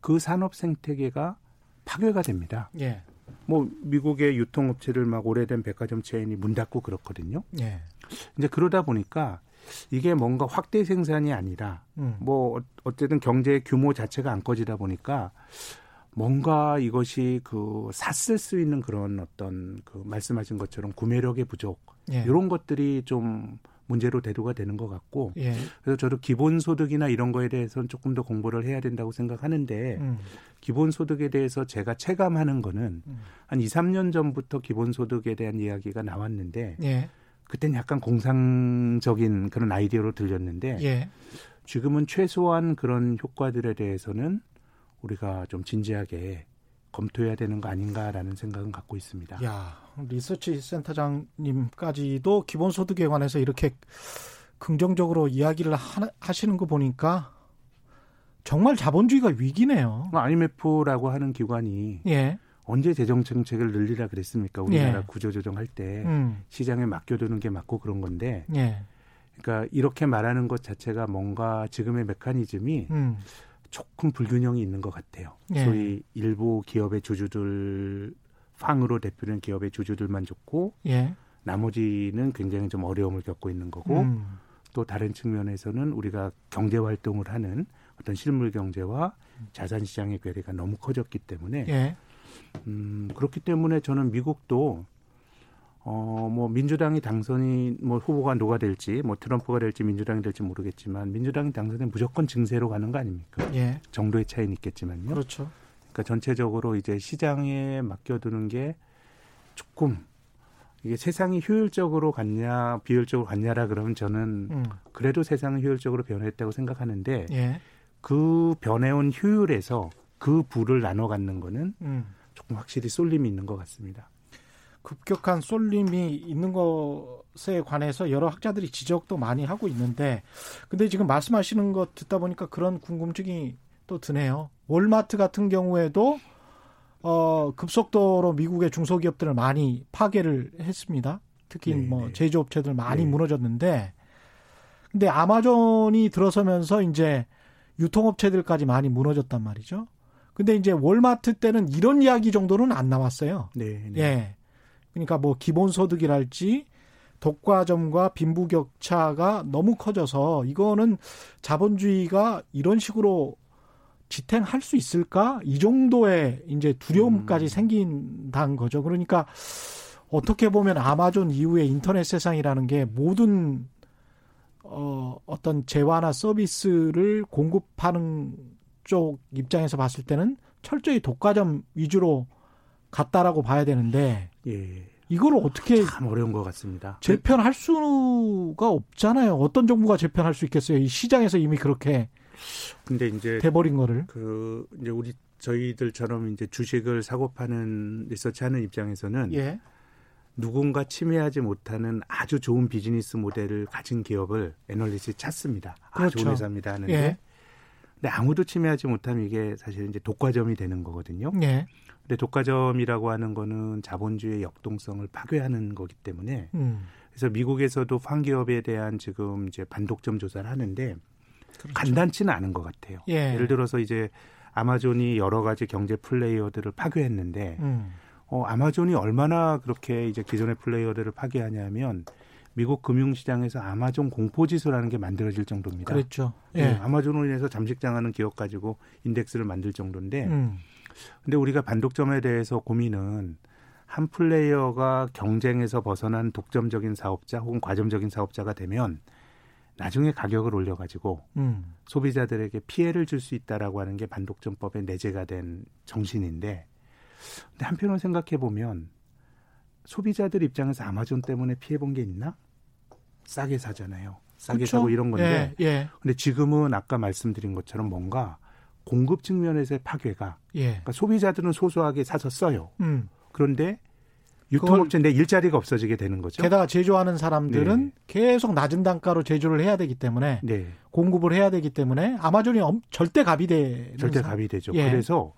그 산업 생태계가 파괴가 됩니다. 예. 뭐 미국의 유통업체를 막 오래된 백화점 체인이 문 닫고 그렇거든요. 예. 이제 그러다 보니까 이게 뭔가 확대 생산이 아니라 음. 뭐 어쨌든 경제 규모 자체가 안 커지다 보니까 뭔가 이것이 그 샀을 수 있는 그런 어떤 그 말씀하신 것처럼 구매력의 부족 예. 이런 것들이 좀 문제로 대두가 되는 것 같고 예. 그래서 저도 기본소득이나 이런 거에 대해서는 조금 더 공부를 해야 된다고 생각하는데 음. 기본소득에 대해서 제가 체감하는 거는 음. 한 2, 3년 전부터 기본소득에 대한 이야기가 나왔는데 예. 그때는 약간 공상적인 그런 아이디어로 들렸는데 예. 지금은 최소한 그런 효과들에 대해서는 우리가 좀 진지하게 검토해야 되는 거 아닌가라는 생각은 갖고 있습니다. 야, 리서치 센터장님까지도 기본소득에 관해서 이렇게 긍정적으로 이야기를 하, 시는 거 보니까 정말 자본주의가 위기네요. IMF라고 하는 기관이 예. 언제 재정 정책을 늘리라 그랬습니까? 우리나라 예. 구조 조정할 때 음. 시장에 맡겨두는 게 맞고 그런 건데. 예. 그러니까 이렇게 말하는 것 자체가 뭔가 지금의 메커니즘이 음. 조금 불균형이 있는 것 같아요. 예. 소위 일부 기업의 주주들 팡으로 대표된 기업의 주주들만 좋고 예. 나머지는 굉장히 좀 어려움을 겪고 있는 거고 음. 또 다른 측면에서는 우리가 경제 활동을 하는 어떤 실물 경제와 자산 시장의 괴리가 너무 커졌기 때문에 예. 음, 그렇기 때문에 저는 미국도 어, 뭐, 민주당이 당선이, 뭐, 후보가 누가 될지, 뭐, 트럼프가 될지, 민주당이 될지 모르겠지만, 민주당이 당선되면 무조건 증세로 가는 거 아닙니까? 예. 정도의 차이는 있겠지만요. 그렇죠. 그러니까 전체적으로 이제 시장에 맡겨두는 게 조금, 이게 세상이 효율적으로 갔냐, 비효율적으로 갔냐라 그러면 저는 음. 그래도 세상은 효율적으로 변했다고 생각하는데, 예. 그 변해온 효율에서 그 부를 나눠 갖는 거는 음. 조금 확실히 쏠림이 있는 것 같습니다. 급격한 쏠림이 있는 것에 관해서 여러 학자들이 지적도 많이 하고 있는데 근데 지금 말씀하시는 것 듣다 보니까 그런 궁금증이 또 드네요. 월마트 같은 경우에도 어 급속도로 미국의 중소기업들을 많이 파괴를 했습니다. 특히 네, 뭐 네. 제조업체들 많이 네. 무너졌는데 근데 아마존이 들어서면서 이제 유통업체들까지 많이 무너졌단 말이죠. 근데 이제 월마트 때는 이런 이야기 정도는 안 나왔어요. 네. 네. 예. 그러니까 뭐 기본 소득이랄지 독과점과 빈부격차가 너무 커져서 이거는 자본주의가 이런 식으로 지탱할 수 있을까? 이 정도의 이제 두려움까지 음. 생긴다는 거죠. 그러니까 어떻게 보면 아마존 이후에 인터넷 세상이라는 게 모든 어 어떤 재화나 서비스를 공급하는 쪽 입장에서 봤을 때는 철저히 독과점 위주로 갔다라고 봐야 되는데 예. 이걸 어떻게 참 어려운 것 같습니다. 재편할 수가 없잖아요. 어떤 정부가 재편할 수 있겠어요? 이 시장에서 이미 그렇게 근데 이제 돼버린 거를 그 이제 우리 저희들처럼 이제 주식을 사고 파는 리서치하는 입장에서는 예. 누군가 침해하지 못하는 아주 좋은 비즈니스 모델을 가진 기업을 애널리스트 찾습니다. 아, 그렇죠. 좋은 회사입니다 하는데 예. 근데 아무도 침해하지 못하면 이게 사실 이제 독과점이 되는 거거든요. 예. 근데 독과점이라고 하는 거는 자본주의 역동성을 파괴하는 거기 때문에 음. 그래서 미국에서도 황기업에 대한 지금 이제 반독점 조사를 하는데 그렇죠. 간단치는 않은 것 같아요. 예. 예를 들어서 이제 아마존이 여러 가지 경제 플레이어들을 파괴했는데 음. 어, 아마존이 얼마나 그렇게 이제 기존의 플레이어들을 파괴하냐면 미국 금융시장에서 아마존 공포지수라는 게 만들어질 정도입니다. 그렇죠. 예. 네, 아마존으로 인해서 잠식당하는 기업 가지고 인덱스를 만들 정도인데, 음. 근데 우리가 반독점에 대해서 고민은 한 플레이어가 경쟁에서 벗어난 독점적인 사업자 혹은 과점적인 사업자가 되면 나중에 가격을 올려가지고 음. 소비자들에게 피해를 줄 수 있다라고 하는 게 반독점법에 내재가 된 정신인데, 근데 한편으로 생각해 보면 소비자들 입장에서 아마존 때문에 피해 본 게 있나? 싸게 사잖아요. 싸게 그렇죠? 사고 이런 건데. 예, 예. 근데 지금은 아까 말씀드린 것처럼 뭔가 공급 측면에서의 파괴가. 예. 그러니까 소비자들은 소소하게 사서 써요. 음. 그런데 유통업체 내 일자리가 없어지게 되는 거죠. 게다가 제조하는 사람들은 네. 계속 낮은 단가로 제조를 해야 되기 때문에 네. 공급을 해야 되기 때문에 아마존이 절대 갑이 되 절대 갑이 되죠. 예. 그래서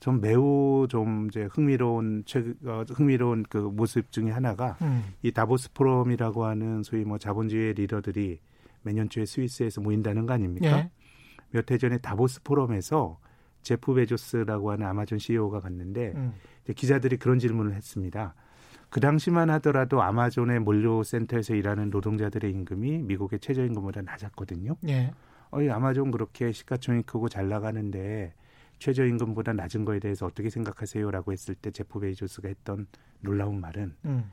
좀 매우 좀 이제 흥미로운 최 어, 흥미로운 그 모습 중에 하나가 음. 이 다보스 포럼이라고 하는 소위 뭐 자본주의 리더들이 매년 초에 스위스에서 모인다는 거 아닙니까? 예. 몇 해 전에 다보스 포럼에서 제프 베조스라고 하는 아마존 CEO가 갔는데 음. 기자들이 그런 질문을 했습니다. 그 당시만 하더라도 아마존의 물류 센터에서 일하는 노동자들의 임금이 미국의 최저임금보다 낮았거든요. 예. 어이 아마존 그렇게 시가총이 크고 잘 나가는데 최저임금보다 낮은 거에 대해서 어떻게 생각하세요라고 했을 때 제프 베이조스가 했던 놀라운 말은 음.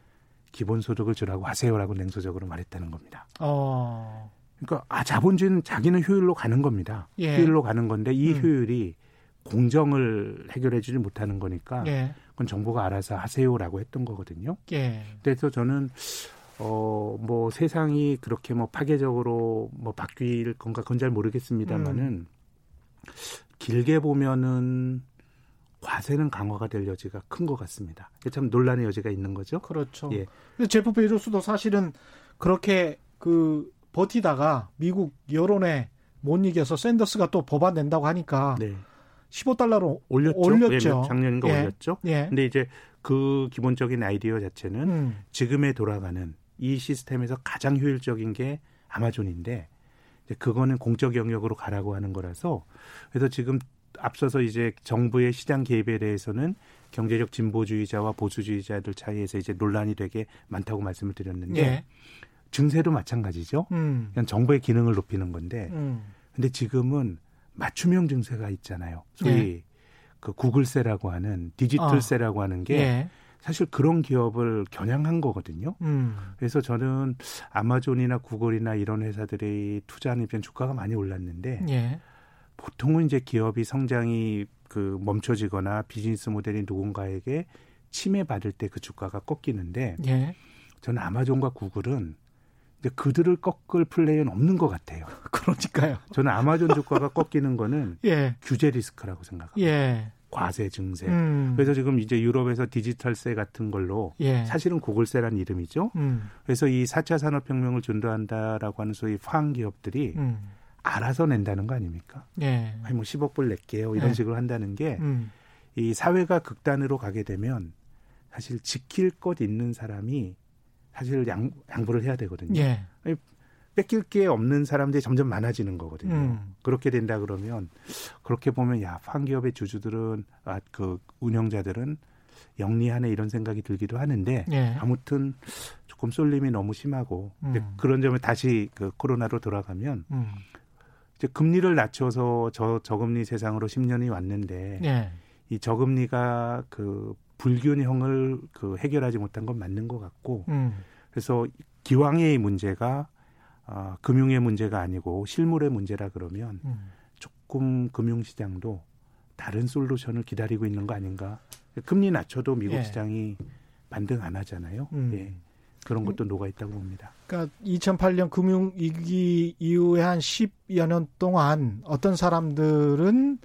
기본소득을 주라고 하세요라고 냉소적으로 말했다는 겁니다. 어. 그러니까 아 자본주의는 자기는 효율로 가는 겁니다. 예. 효율로 가는 건데 이 음. 효율이 공정을 해결해 주지 못하는 거니까 예. 그건 정부가 알아서 하세요라고 했던 거거든요. 예. 그래서 저는 어 뭐 세상이 그렇게 뭐 파괴적으로 뭐 바뀔 건가 그건 잘 모르겠습니다만은 음. 길게 보면은 과세는 강화가 될 여지가 큰 것 같습니다. 참 논란의 여지가 있는 거죠. 그렇죠. 예. 제프 베조스도 사실은 그렇게 그 버티다가 미국 여론에 못 이겨서 샌더스가 또 법안 낸다고 하니까 네. 15달러로 올렸죠. 올렸죠. 예, 작년인가 예. 올렸죠. 예. 근데 이제 그 기본적인 아이디어 자체는 음. 지금에 돌아가는 이 시스템에서 가장 효율적인 게 아마존인데 그거는 공적 영역으로 가라고 하는 거라서 그래서 지금 앞서서 이제 정부의 시장 개입에 대해서는 경제적 진보주의자와 보수주의자들 사이에서 이제 논란이 되게 많다고 말씀을 드렸는데 예. 증세도 마찬가지죠. 음. 그냥 정부의 기능을 높이는 건데 음. 근데 지금은 맞춤형 증세가 있잖아요. 소위 예. 그 구글세라고 하는 디지털세라고 어. 하는 게 예. 사실 그런 기업을 겨냥한 거거든요. 음. 그래서 저는 아마존이나 구글이나 이런 회사들이 투자하는 입장 주가가 많이 올랐는데 예. 보통은 이제 기업이 성장이 그 멈춰지거나 비즈니스 모델이 누군가에게 침해받을 때 그 주가가 꺾이는데 예. 저는 아마존과 구글은 이제 그들을 꺾을 플레이는 없는 것 같아요. 그러니까요. 저는 아마존 주가가 꺾이는 거는 예. 규제 리스크라고 생각합니다. 예. 과세 증세. 음. 그래서 지금 이제 유럽에서 디지털세 같은 걸로 예. 사실은 구글세란 이름이죠. 음. 그래서 이 4차 산업혁명을 준도한다라고 하는 소위 황 기업들이 음. 알아서 낸다는 거 아닙니까? 예. 아니 뭐 10억 불 낼게요. 이런 예. 식으로 한다는 게이 음. 사회가 극단으로 가게 되면 사실 지킬 것 있는 사람이 사실 양, 양보를 해야 되거든요. 예. 뺏길 게 없는 사람들이 점점 많아지는 거거든요. 음. 그렇게 된다 그러면 그렇게 보면 야 황기업의 주주들은 아, 그 운영자들은 영리하네 이런 생각이 들기도 하는데 예. 아무튼 조금 쏠림이 너무 심하고 음. 그런 점을 다시 그 코로나로 돌아가면 음. 이제 금리를 낮춰서 저 저금리 세상으로 10년이 왔는데 예. 이 저금리가 그 불균형을 그 해결하지 못한 건 맞는 것 같고 음. 그래서 기왕의 문제가 어, 금융의 문제가 아니고 실물의 문제라 그러면 음. 조금 금융시장도 다른 솔루션을 기다리고 있는 거 아닌가. 금리 낮춰도 미국 예. 시장이 반등 안 하잖아요. 음. 예. 그런 것도 녹아 있다고 봅니다. 그러니까 2008년 금융 위기 이후에 한 10여 년 동안 어떤 사람들은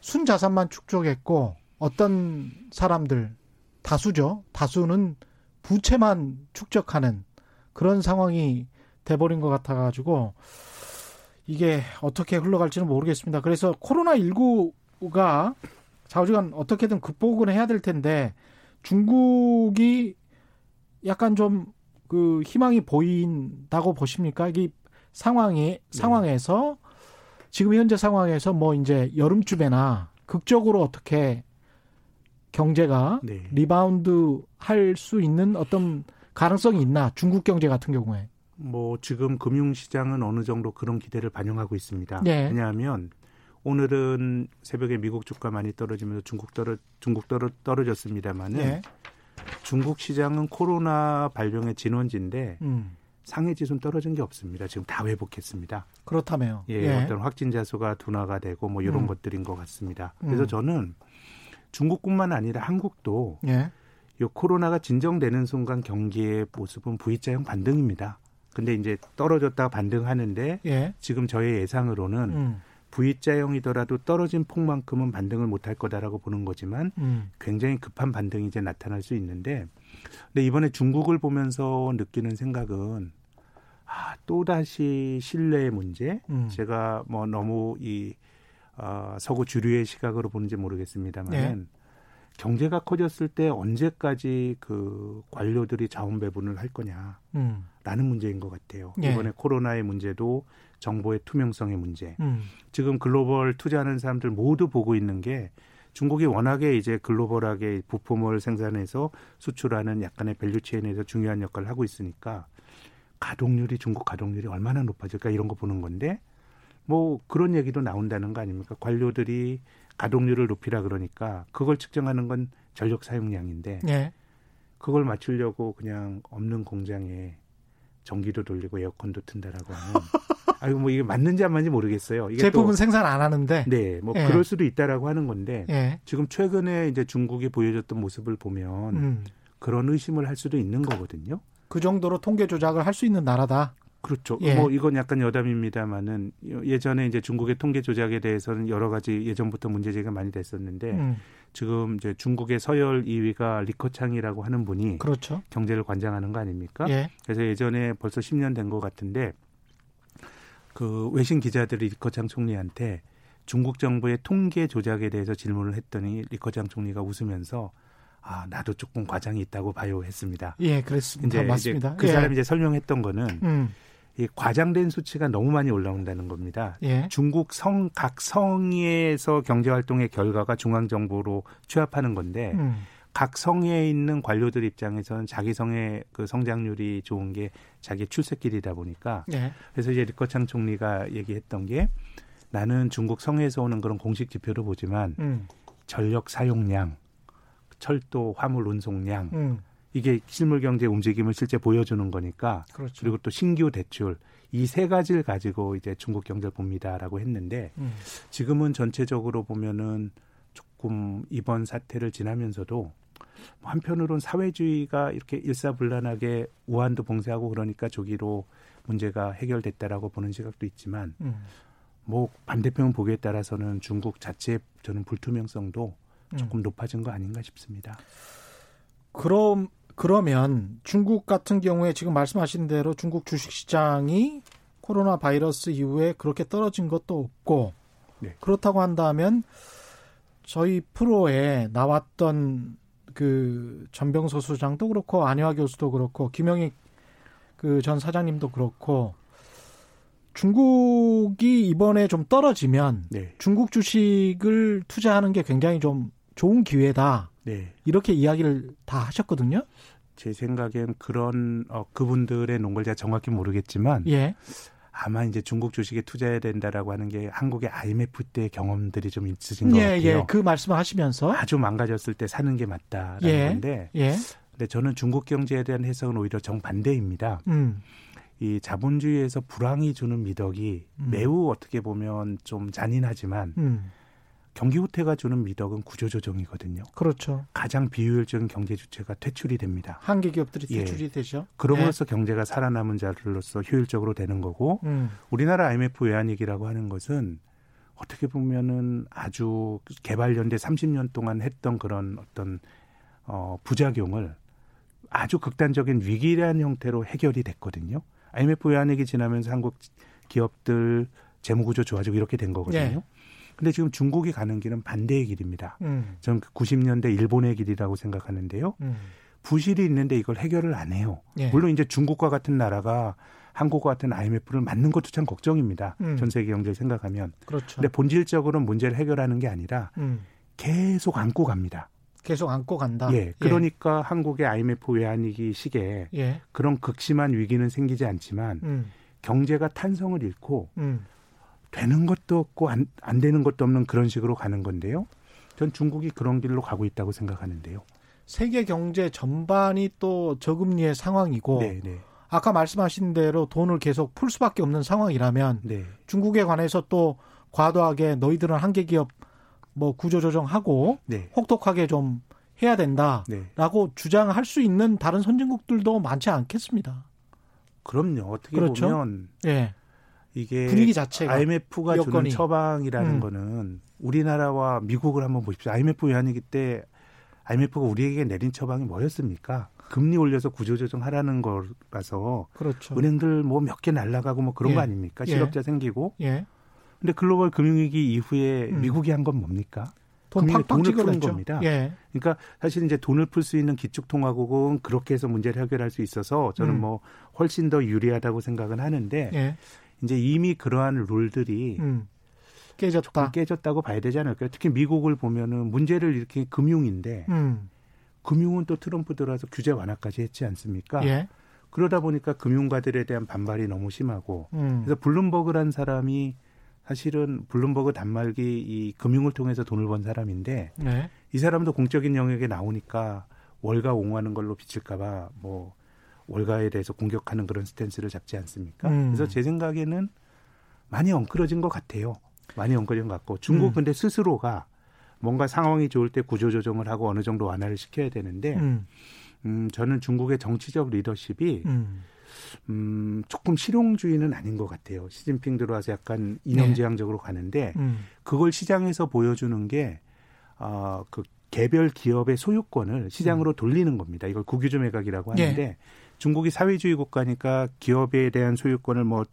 순자산만 축적했고 어떤 사람들 다수죠. 다수는 부채만 축적하는 그런 상황이 돼버린 것 같아가지고 이게 어떻게 흘러갈지는 모르겠습니다. 그래서 코로나 19가 좌우지간 어떻게든 극복은 해야 될 텐데 중국이 약간 좀 그 희망이 보인다고 보십니까? 이 상황이 네. 상황에서 지금 현재 상황에서 뭐 이제 여름쯤에나 극적으로 어떻게 경제가 네. 리바운드 할 수 있는 어떤 가능성이 있나 중국 경제 같은 경우에 뭐 지금 금융시장은 어느 정도 그런 기대를 반영하고 있습니다. 네. 왜냐하면 오늘은 새벽에 미국 주가 많이 떨어지면서 중국 떨어 중국 떨어 떨어졌습니다만은 네. 중국 시장은 코로나 발병의 진원지인데 음. 상해 지수는 떨어진 게 없습니다. 지금 다 회복했습니다. 그렇다며요. 예, 예. 어떤 확진자 수가 둔화가 되고 뭐 이런 음. 것들인 것 같습니다. 그래서 음. 저는 중국뿐만 아니라 한국도 예. 이 코로나가 진정되는 순간 경기의 모습은 V자형 반등입니다. 근데 이제 떨어졌다가 반등하는데 예. 지금 저의 예상으로는 음. V자형이더라도 떨어진 폭만큼은 반등을 못할 거다라고 보는 거지만 음. 굉장히 급한 반등이 이제 나타날 수 있는데 근데 이번에 중국을 보면서 느끼는 생각은 아, 또다시 신뢰의 문제. 음. 제가 뭐 너무 이 어, 서구 주류의 시각으로 보는지 모르겠습니다만 네. 경제가 커졌을 때 언제까지 그 관료들이 자원 배분을 할 거냐라는 음. 문제인 것 같아요. 네. 이번에 코로나의 문제도 정보의 투명성의 문제. 음. 지금 글로벌 투자하는 사람들 모두 보고 있는 게 중국이 워낙에 이제 글로벌하게 부품을 생산해서 수출하는 약간의 value chain에서 중요한 역할을 하고 있으니까 가동률이 중국 가동률이 얼마나 높아질까 이런 거 보는 건데 뭐 그런 얘기도 나온다는 거 아닙니까? 관료들이 가동률을 높이라 그러니까 그걸 측정하는 건 전력 사용량인데 네. 그걸 맞추려고 그냥 없는 공장에 전기도 돌리고 에어컨도 튼다라고 하는 아이고 뭐 이게 맞는지 안 맞는지 모르겠어요. 이게 제품은 또, 생산 안 하는데 네, 뭐 예. 그럴 수도 있다라고 하는 건데 예. 지금 최근에 이제 중국이 보여줬던 모습을 보면 음. 그런 의심을 할 수도 있는 거거든요. 그 정도로 통계 조작을 할 수 있는 나라다. 그렇죠. 예. 뭐 이건 약간 여담입니다만은 예전에 이제 중국의 통계 조작에 대해서는 여러 가지 예전부터 문제 제기가 많이 됐었는데 음. 지금 이제 중국의 서열 2위가 리커창이라고 하는 분이 그렇죠. 경제를 관장하는 거 아닙니까? 예. 그래서 예전에 벌써 10년 된 것 같은데 그 외신 기자들이 리커창 총리한테 중국 정부의 통계 조작에 대해서 질문을 했더니 리커창 총리가 웃으면서 아 나도 조금 과장이 있다고 봐요 했습니다. 예, 그렇습니다. 이제 맞습니다. 이제 그 예. 사람이 이제 설명했던 거는 음. 이 과장된 수치가 너무 많이 올라온다는 겁니다. 예. 중국 성 각 성에서 경제 활동의 결과가 중앙 정부로 취합하는 건데 음. 각 성에 있는 관료들 입장에서는 자기 성의 그 성장률이 좋은 게 자기 출세길이다 보니까 예. 그래서 이제 리커창 총리가 얘기했던 게 나는 중국 성에서 오는 그런 공식 지표로 보지만 음. 전력 사용량, 철도 화물 운송량 음. 이게 실물 경제 움직임을 실제 보여주는 거니까 그렇죠. 그리고 또 신규 대출 이 세 가지를 가지고 이제 중국 경제를 봅니다라고 했는데 음. 지금은 전체적으로 보면은 조금 이번 사태를 지나면서도 한편으로는 사회주의가 이렇게 일사불란하게 우한도 봉쇄하고 그러니까 조기로 문제가 해결됐다라고 보는 시각도 있지만 음. 뭐 반대편 보기에 따라서는 중국 자체 저는 불투명성도 조금 음. 높아진 거 아닌가 싶습니다. 그럼 그러면 중국 같은 경우에 지금 말씀하신 대로 중국 주식시장이 코로나 바이러스 이후에 그렇게 떨어진 것도 없고 네. 그렇다고 한다면 저희 프로에 나왔던 그 전병서 수장도 그렇고 안효화 교수도 그렇고 김영익 그 전 사장님도 그렇고 중국이 이번에 좀 떨어지면 네. 중국 주식을 투자하는 게 굉장히 좀 좋은 기회다. 네. 이렇게 이야기를 다 하셨거든요. 제 생각엔 그런 어, 그분들의 논걸 제가 정확히 모르겠지만 예. 아마 이제 중국 주식에 투자해야 된다라고 하는 게 한국의 IMF 때 경험들이 좀 있으신 것 예, 같아요. 예, 그 말씀을 하시면서 아주 망가졌을 때 사는 게 맞다라는 예, 건데. 예. 근데 저는 중국 경제에 대한 해석은 오히려 정반대입니다. 음. 이 자본주의에서 불황이 주는 미덕이 음. 매우 어떻게 보면 좀 잔인하지만 음. 경기 후퇴가 주는 미덕은 구조조정이거든요. 그렇죠. 가장 비효율적인 경제 주체가 퇴출이 됩니다. 한계 기업들이 예. 퇴출이 예. 되죠. 그럼으로써 네. 경제가 살아남은 자로서 효율적으로 되는 거고 음. 우리나라 IMF 외환위기라고 하는 것은 어떻게 보면은 아주 개발연대 30년 동안 했던 그런 어떤 어 부작용을 아주 극단적인 위기라는 형태로 해결이 됐거든요. IMF 외환위기 지나면서 한국 기업들 재무구조 좋아지고 이렇게 된 거거든요. 네. 근데 지금 중국이 가는 길은 반대의 길입니다. 음. 저는 90년대 그 일본의 길이라고 생각하는데요. 음. 부실이 있는데 이걸 해결을 안 해요. 예. 물론 이제 중국과 같은 나라가 한국과 같은 IMF를 맞는 것도 참 걱정입니다. 음. 전 세계 경제를 생각하면. 그렇죠. 근데 본질적으로 문제를 해결하는 게 아니라 음. 계속 안고 갑니다. 계속 안고 간다. 예. 그러니까 예. 한국의 IMF 외환위기 시기에 예. 그런 극심한 위기는 생기지 않지만 음. 경제가 탄성을 잃고 음. 되는 것도 없고 안, 안 되는 것도 없는 그런 식으로 가는 건데요. 전 중국이 그런 길로 가고 있다고 생각하는데요. 세계 경제 전반이 또 저금리의 상황이고 네, 네. 아까 말씀하신 대로 돈을 계속 풀 수밖에 없는 상황이라면 네. 중국에 관해서 또 과도하게 너희들은 한계 기업 뭐 구조 조정하고 네. 혹독하게 좀 해야 된다라고 네. 주장할 수 있는 다른 선진국들도 많지 않겠습니다. 그럼요. 어떻게 그렇죠? 보면 예. 이게 분위기 자체가 IMF가 여건이. 주는 처방이라는 음. 거는 우리나라와 미국을 한번 보십시오. IMF 외환위기 때 IMF가 우리에게 내린 처방이 뭐였습니까? 금리 올려서 구조조정 하라는 거라서 그렇죠. 은행들 뭐 몇 개 날라가고 뭐 그런 예. 거 아닙니까? 예. 실업자 예. 생기고. 예. 근데 글로벌 금융위기 이후에 음. 미국이 한 건 뭡니까? 돈 팍팍 돈을 푸는 겁니다. 예. 그러니까 사실 이제 돈을 풀 수 있는 기축통화국은 그렇게 해서 문제를 해결할 수 있어서 저는 음. 뭐 훨씬 더 유리하다고 생각은 하는데 예. 이제 이미 그러한 룰들이 음. 깨졌다. 깨졌다고 봐야 되지 않을까요? 특히 미국을 보면은 문제를 이렇게 금융인데 음. 금융은 또 트럼프 들어와서 규제 완화까지 했지 않습니까? 예. 그러다 보니까 금융가들에 대한 반발이 너무 심하고 음. 그래서 블룸버그란 사람이 사실은 블룸버그 단말기 이 금융을 통해서 돈을 번 사람인데 네. 이 사람도 공적인 영역에 나오니까 월가 옹호하는 걸로 비칠까봐 뭐 월가에 대해서 공격하는 그런 스탠스를 잡지 않습니까? 음. 그래서 제 생각에는 많이 엉클어진 것 같아요. 많이 엉클어진 것 같고 중국 음. 근데 스스로가 뭔가 상황이 좋을 때 구조조정을 하고 어느 정도 완화를 시켜야 되는데 음, 음 저는 중국의 정치적 리더십이 음. 음, 조금 실용주의는 아닌 것 같아요. 시진핑 들어와서 약간 이념지향적으로 네. 가는데 음. 그걸 시장에서 보여주는 게 어, 그 개별 기업의 소유권을 시장으로 음. 돌리는 겁니다. 이걸 국유주 매각이라고 하는데 네. 중국이 사회주의 국가니까 기업에 대한 소유권을 뭐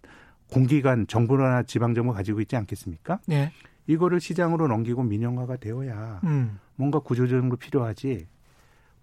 공기관, 정부나 지방정부가 가지고 있지 않겠습니까? 네. 이거를 시장으로 넘기고 민영화가 되어야 음. 뭔가 구조조정도 필요하지.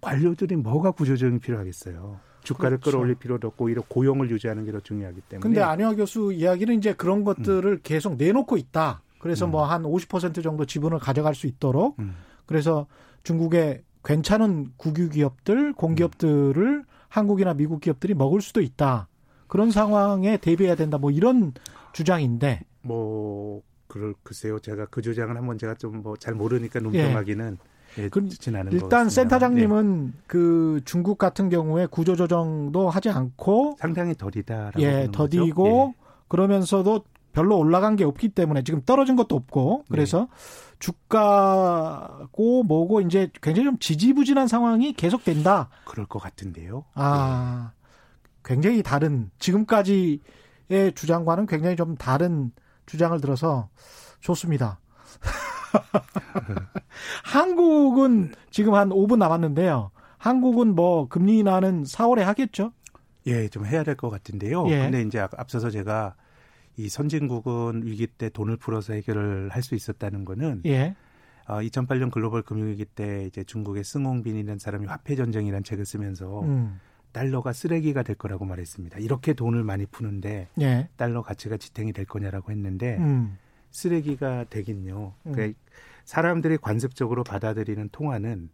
관료들이 뭐가 구조조정이 필요하겠어요. 주가를 그렇죠. 끌어올릴 필요도 없고 오히려 고용을 유지하는 게 더 중요하기 때문에. 근데 안효화 교수 이야기는 이제 그런 것들을 음. 계속 내놓고 있다. 그래서 음. 뭐한 50% 정도 지분을 가져갈 수 있도록 음. 그래서 중국의 괜찮은 국유 기업들, 공기업들을 한국이나 미국 기업들이 먹을 수도 있다. 그런 상황에 대비해야 된다. 뭐 이런 주장인데. 뭐 그럴 글쎄요. 제가 그 주장은 한번 제가 좀 뭐 잘 모르니까 논평하기는 예. 예, 그럼 일단 센터장님은 네. 그 중국 같은 경우에 구조조정도 하지 않고 상당히 더디다라고 예, 더디고 예. 그러면서도 별로 올라간 게 없기 때문에 지금 떨어진 것도 없고 그래서 네. 주가고 뭐고 이제 굉장히 좀 지지부진한 상황이 계속된다. 그럴 것 같은데요. 아, 굉장히 다른 지금까지의 주장과는 굉장히 좀 다른 주장을 들어서 좋습니다. 한국은 지금 한 5분 남았는데요. 한국은 뭐 금리 인하는 4월에 하겠죠? 예, 좀 해야 될 것 같은데요. 예. 근데 이제 앞서서 제가 이 선진국은 위기 때 돈을 풀어서 해결을 할 수 있었다는 거는 예. 어, 2008년 글로벌 금융위기 때 이제 중국의 승홍빈이라는 사람이 화폐 전쟁이라는 책을 쓰면서 음. 달러가 쓰레기가 될 거라고 말했습니다. 이렇게 돈을 많이 푸는데 예. 달러 가치가 지탱이 될 거냐라고 했는데 음. 쓰레기가 되긴요. 음. 그러니까 사람들이 관습적으로 받아들이는 통화는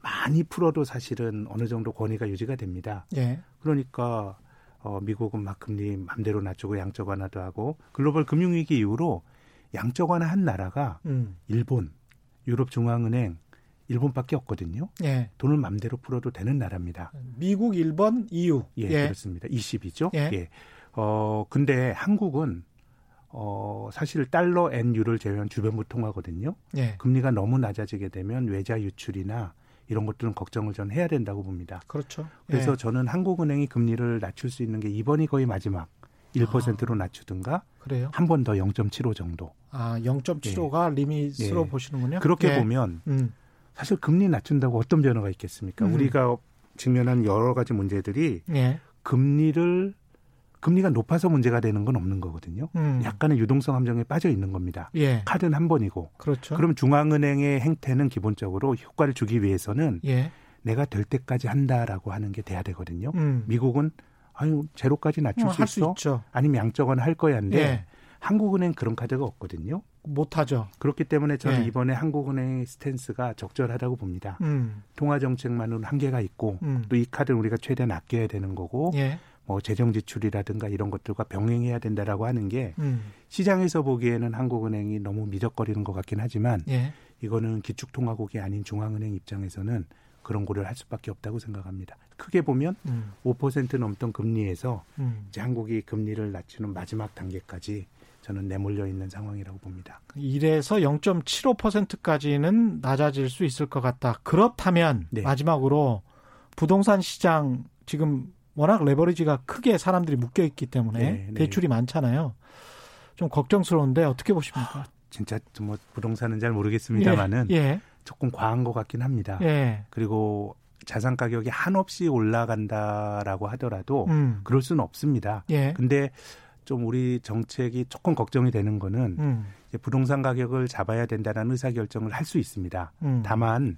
많이 풀어도 사실은 어느 정도 권위가 유지가 됩니다. 예. 그러니까 어, 미국은 막 금리 맘대로 낮추고 양적 완화도 하고 글로벌 금융위기 이후로 양적 완화 한 나라가 음. 일본, 유럽 중앙은행, 일본밖에 없거든요. 예. 돈을 맘대로 풀어도 되는 나라입니다. 미국, 일본, EU. 예, 예. 그렇습니다. 20이죠. 예. 예. 어 근데 한국은 어 사실 달러 엔 유를 제외한 주변부 통화거든요. 예. 금리가 너무 낮아지게 되면 외자 유출이나 이런 것들은 걱정을 전 해야 된다고 봅니다. 그렇죠. 그래서 예. 저는 한국은행이 금리를 낮출 수 있는 게 이번이 거의 마지막 1%로 아. 낮추든가? 한 번 더 0.75 정도. 아, 0.75가 예. 리밋으로 예. 보시는군요. 그렇게 예. 보면 음. 사실 금리 낮춘다고 어떤 변화가 있겠습니까? 음. 우리가 직면한 여러 가지 문제들이 예. 금리를 금리가 높아서 문제가 되는 건 없는 거거든요. 음. 약간의 유동성 함정에 빠져 있는 겁니다. 예. 카드는 한 번이고. 그렇죠. 그럼 중앙은행의 행태는 기본적으로 효과를 주기 위해서는 예. 내가 될 때까지 한다라고 하는 게 돼야 되거든요. 음. 미국은 아유 제로까지 낮출 어, 수 있어? 수 아니면 양적완 할 거야인데 예. 한국은행 그런 카드가 없거든요. 못하죠. 그렇기 때문에 저는 예. 이번에 한국은행의 스탠스가 적절하다고 봅니다. 음. 통화 정책만으로는 한계가 있고 음. 또이 카드는 우리가 최대한 아껴야 되는 거고 예. 뭐 재정 지출이라든가 이런 것들과 병행해야 된다라고 하는 게 음. 시장에서 보기에는 한국은행이 너무 미적거리는 것 같긴 하지만 예. 이거는 기축통화국이 아닌 중앙은행 입장에서는 그런 고려를 할 수밖에 없다고 생각합니다. 크게 보면 음. 5% 넘던 금리에서 음. 이제 한국이 금리를 낮추는 마지막 단계까지 저는 내몰려 있는 상황이라고 봅니다. 1에서 0.75%까지는 낮아질 수 있을 것 같다. 그렇다면 네. 마지막으로 부동산 시장 지금 워낙 레버리지가 크게 사람들이 묶여 있기 때문에 네, 네. 대출이 많잖아요. 좀 걱정스러운데 어떻게 보십니까? 아, 진짜 뭐 부동산은 잘 모르겠습니다만은 예, 예. 조금 과한 것 같긴 합니다. 예. 그리고 자산 가격이 한없이 올라간다라고 하더라도 음. 그럴 수는 없습니다. 예. 근데 좀 우리 정책이 조금 걱정이 되는 거는 음. 부동산 가격을 잡아야 된다는 의사 결정을 할 수 있습니다. 음. 다만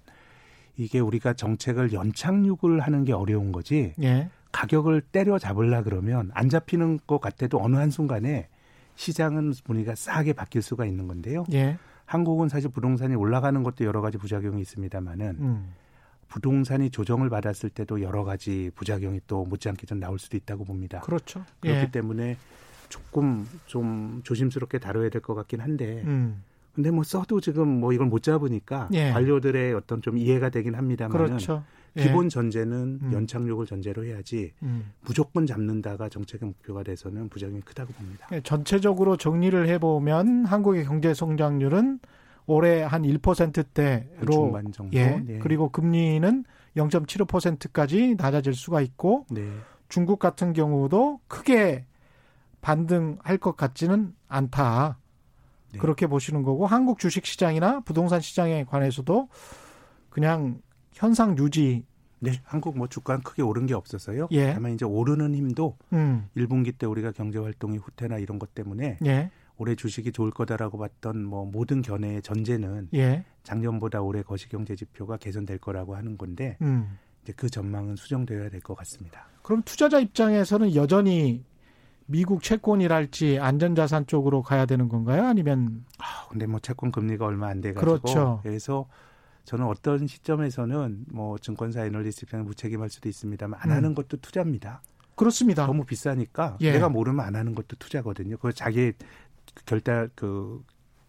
이게 우리가 정책을 연착륙을 하는 게 어려운 거지. 예. 가격을 때려 잡으려 그러면 안 잡히는 것 같아도 어느 한순간에 시장은 분위기가 싸게 바뀔 수가 있는 건데요. 예. 한국은 사실 부동산이 올라가는 것도 여러 가지 부작용이 있습니다만은 음. 부동산이 조정을 받았을 때도 여러 가지 부작용이 또 못지않게 좀 나올 수도 있다고 봅니다. 그렇죠. 그렇기 예. 때문에 조금 좀 조심스럽게 다뤄야 될 것 같긴 한데 음. 근데 뭐 써도 지금 뭐 이걸 못 잡으니까 예. 관료들의 어떤 좀 이해가 되긴 합니다만 그렇죠. 예. 기본 전제는 음. 연착륙을 전제로 해야지 음. 무조건 잡는다가 정책의 목표가 돼서는 부작용이 크다고 봅니다. 예, 전체적으로 정리를 해보면 한국의 경제 성장률은 올해 한 1%대로 중반 정도. 예. 네. 그리고 금리는 0.75%까지 낮아질 수가 있고 네. 중국 같은 경우도 크게 반등할 것 같지는 않다. 네. 그렇게 보시는 거고 한국 주식 시장이나 부동산 시장에 관해서도 그냥 현상 유지. 네, 한국 뭐 주가는 크게 오른 게 없었어요. 예. 다만 이제 오르는 힘도 음. 1분기 때 우리가 경제 활동이 후퇴나 이런 것 때문에 예. 올해 주식이 좋을 거다라고 봤던 뭐 모든 견해의 전제는 예. 작년보다 올해 거시경제 지표가 개선될 거라고 하는 건데 음. 이제 그 전망은 수정되어야 될 것 같습니다. 그럼 투자자 입장에서는 여전히 미국 채권이랄지 안전자산 쪽으로 가야 되는 건가요? 아니면 아, 근데 뭐 채권 금리가 얼마 안 돼 가지고 그렇죠. 그래서 저는 어떤 시점에서는 뭐 증권사 애널리스트 입장에 무책임할 수도 있습니다만 안 음. 하는 것도 투자입니다. 그렇습니다. 너무 비싸니까 예. 내가 모르면 안 하는 것도 투자거든요. 그 자기 결단 그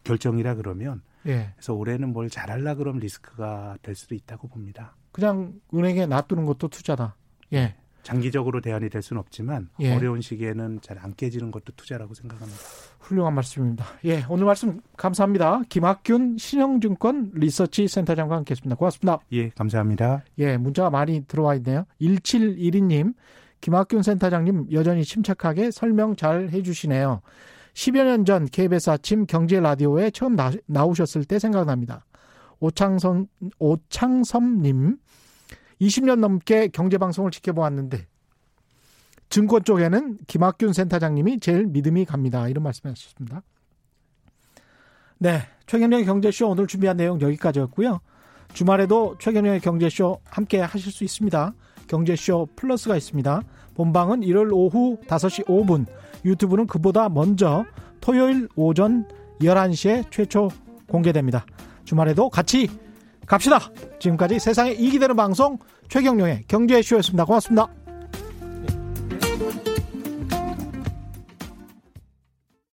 결정이라 그러면 예. 그래서 올해는 뭘 잘할라 그러면 리스크가 될 수도 있다고 봅니다. 그냥 은행에 놔두는 것도 투자다. 예. 장기적으로 대안이 될 수는 없지만 예. 어려운 시기에는 잘 안 깨지는 것도 투자라고 생각합니다. 훌륭한 말씀입니다. 예, 오늘 말씀 감사합니다. 김학균 신영증권 리서치 센터장과 함께했습니다. 고맙습니다. 예, 감사합니다. 예, 문자가 많이 들어와 있네요. 1712님, 김학균 센터장님 여전히 침착하게 설명 잘 해주시네요. 10여 년 전 KBS 아침 경제 라디오에 처음 나, 나오셨을 때 생각납니다. 오창선, 오창섭님, 20년 넘게 경제방송을 지켜보았는데 증권 쪽에는 김학균 센터장님이 제일 믿음이 갑니다. 이런 말씀하셨습니다. 네. 최경영의 경제쇼 오늘 준비한 내용 여기까지였고요. 주말에도 최경영의 경제쇼 함께 하실 수 있습니다. 경제쇼 플러스가 있습니다. 본방은 1월 오후 5시 5분, 유튜브는 그보다 먼저 토요일 오전 11시에 최초 공개됩니다. 주말에도 같이 갑시다. 지금까지 세상에 이기 되는 방송 최경룡의 경제쇼였습니다. 고맙습니다.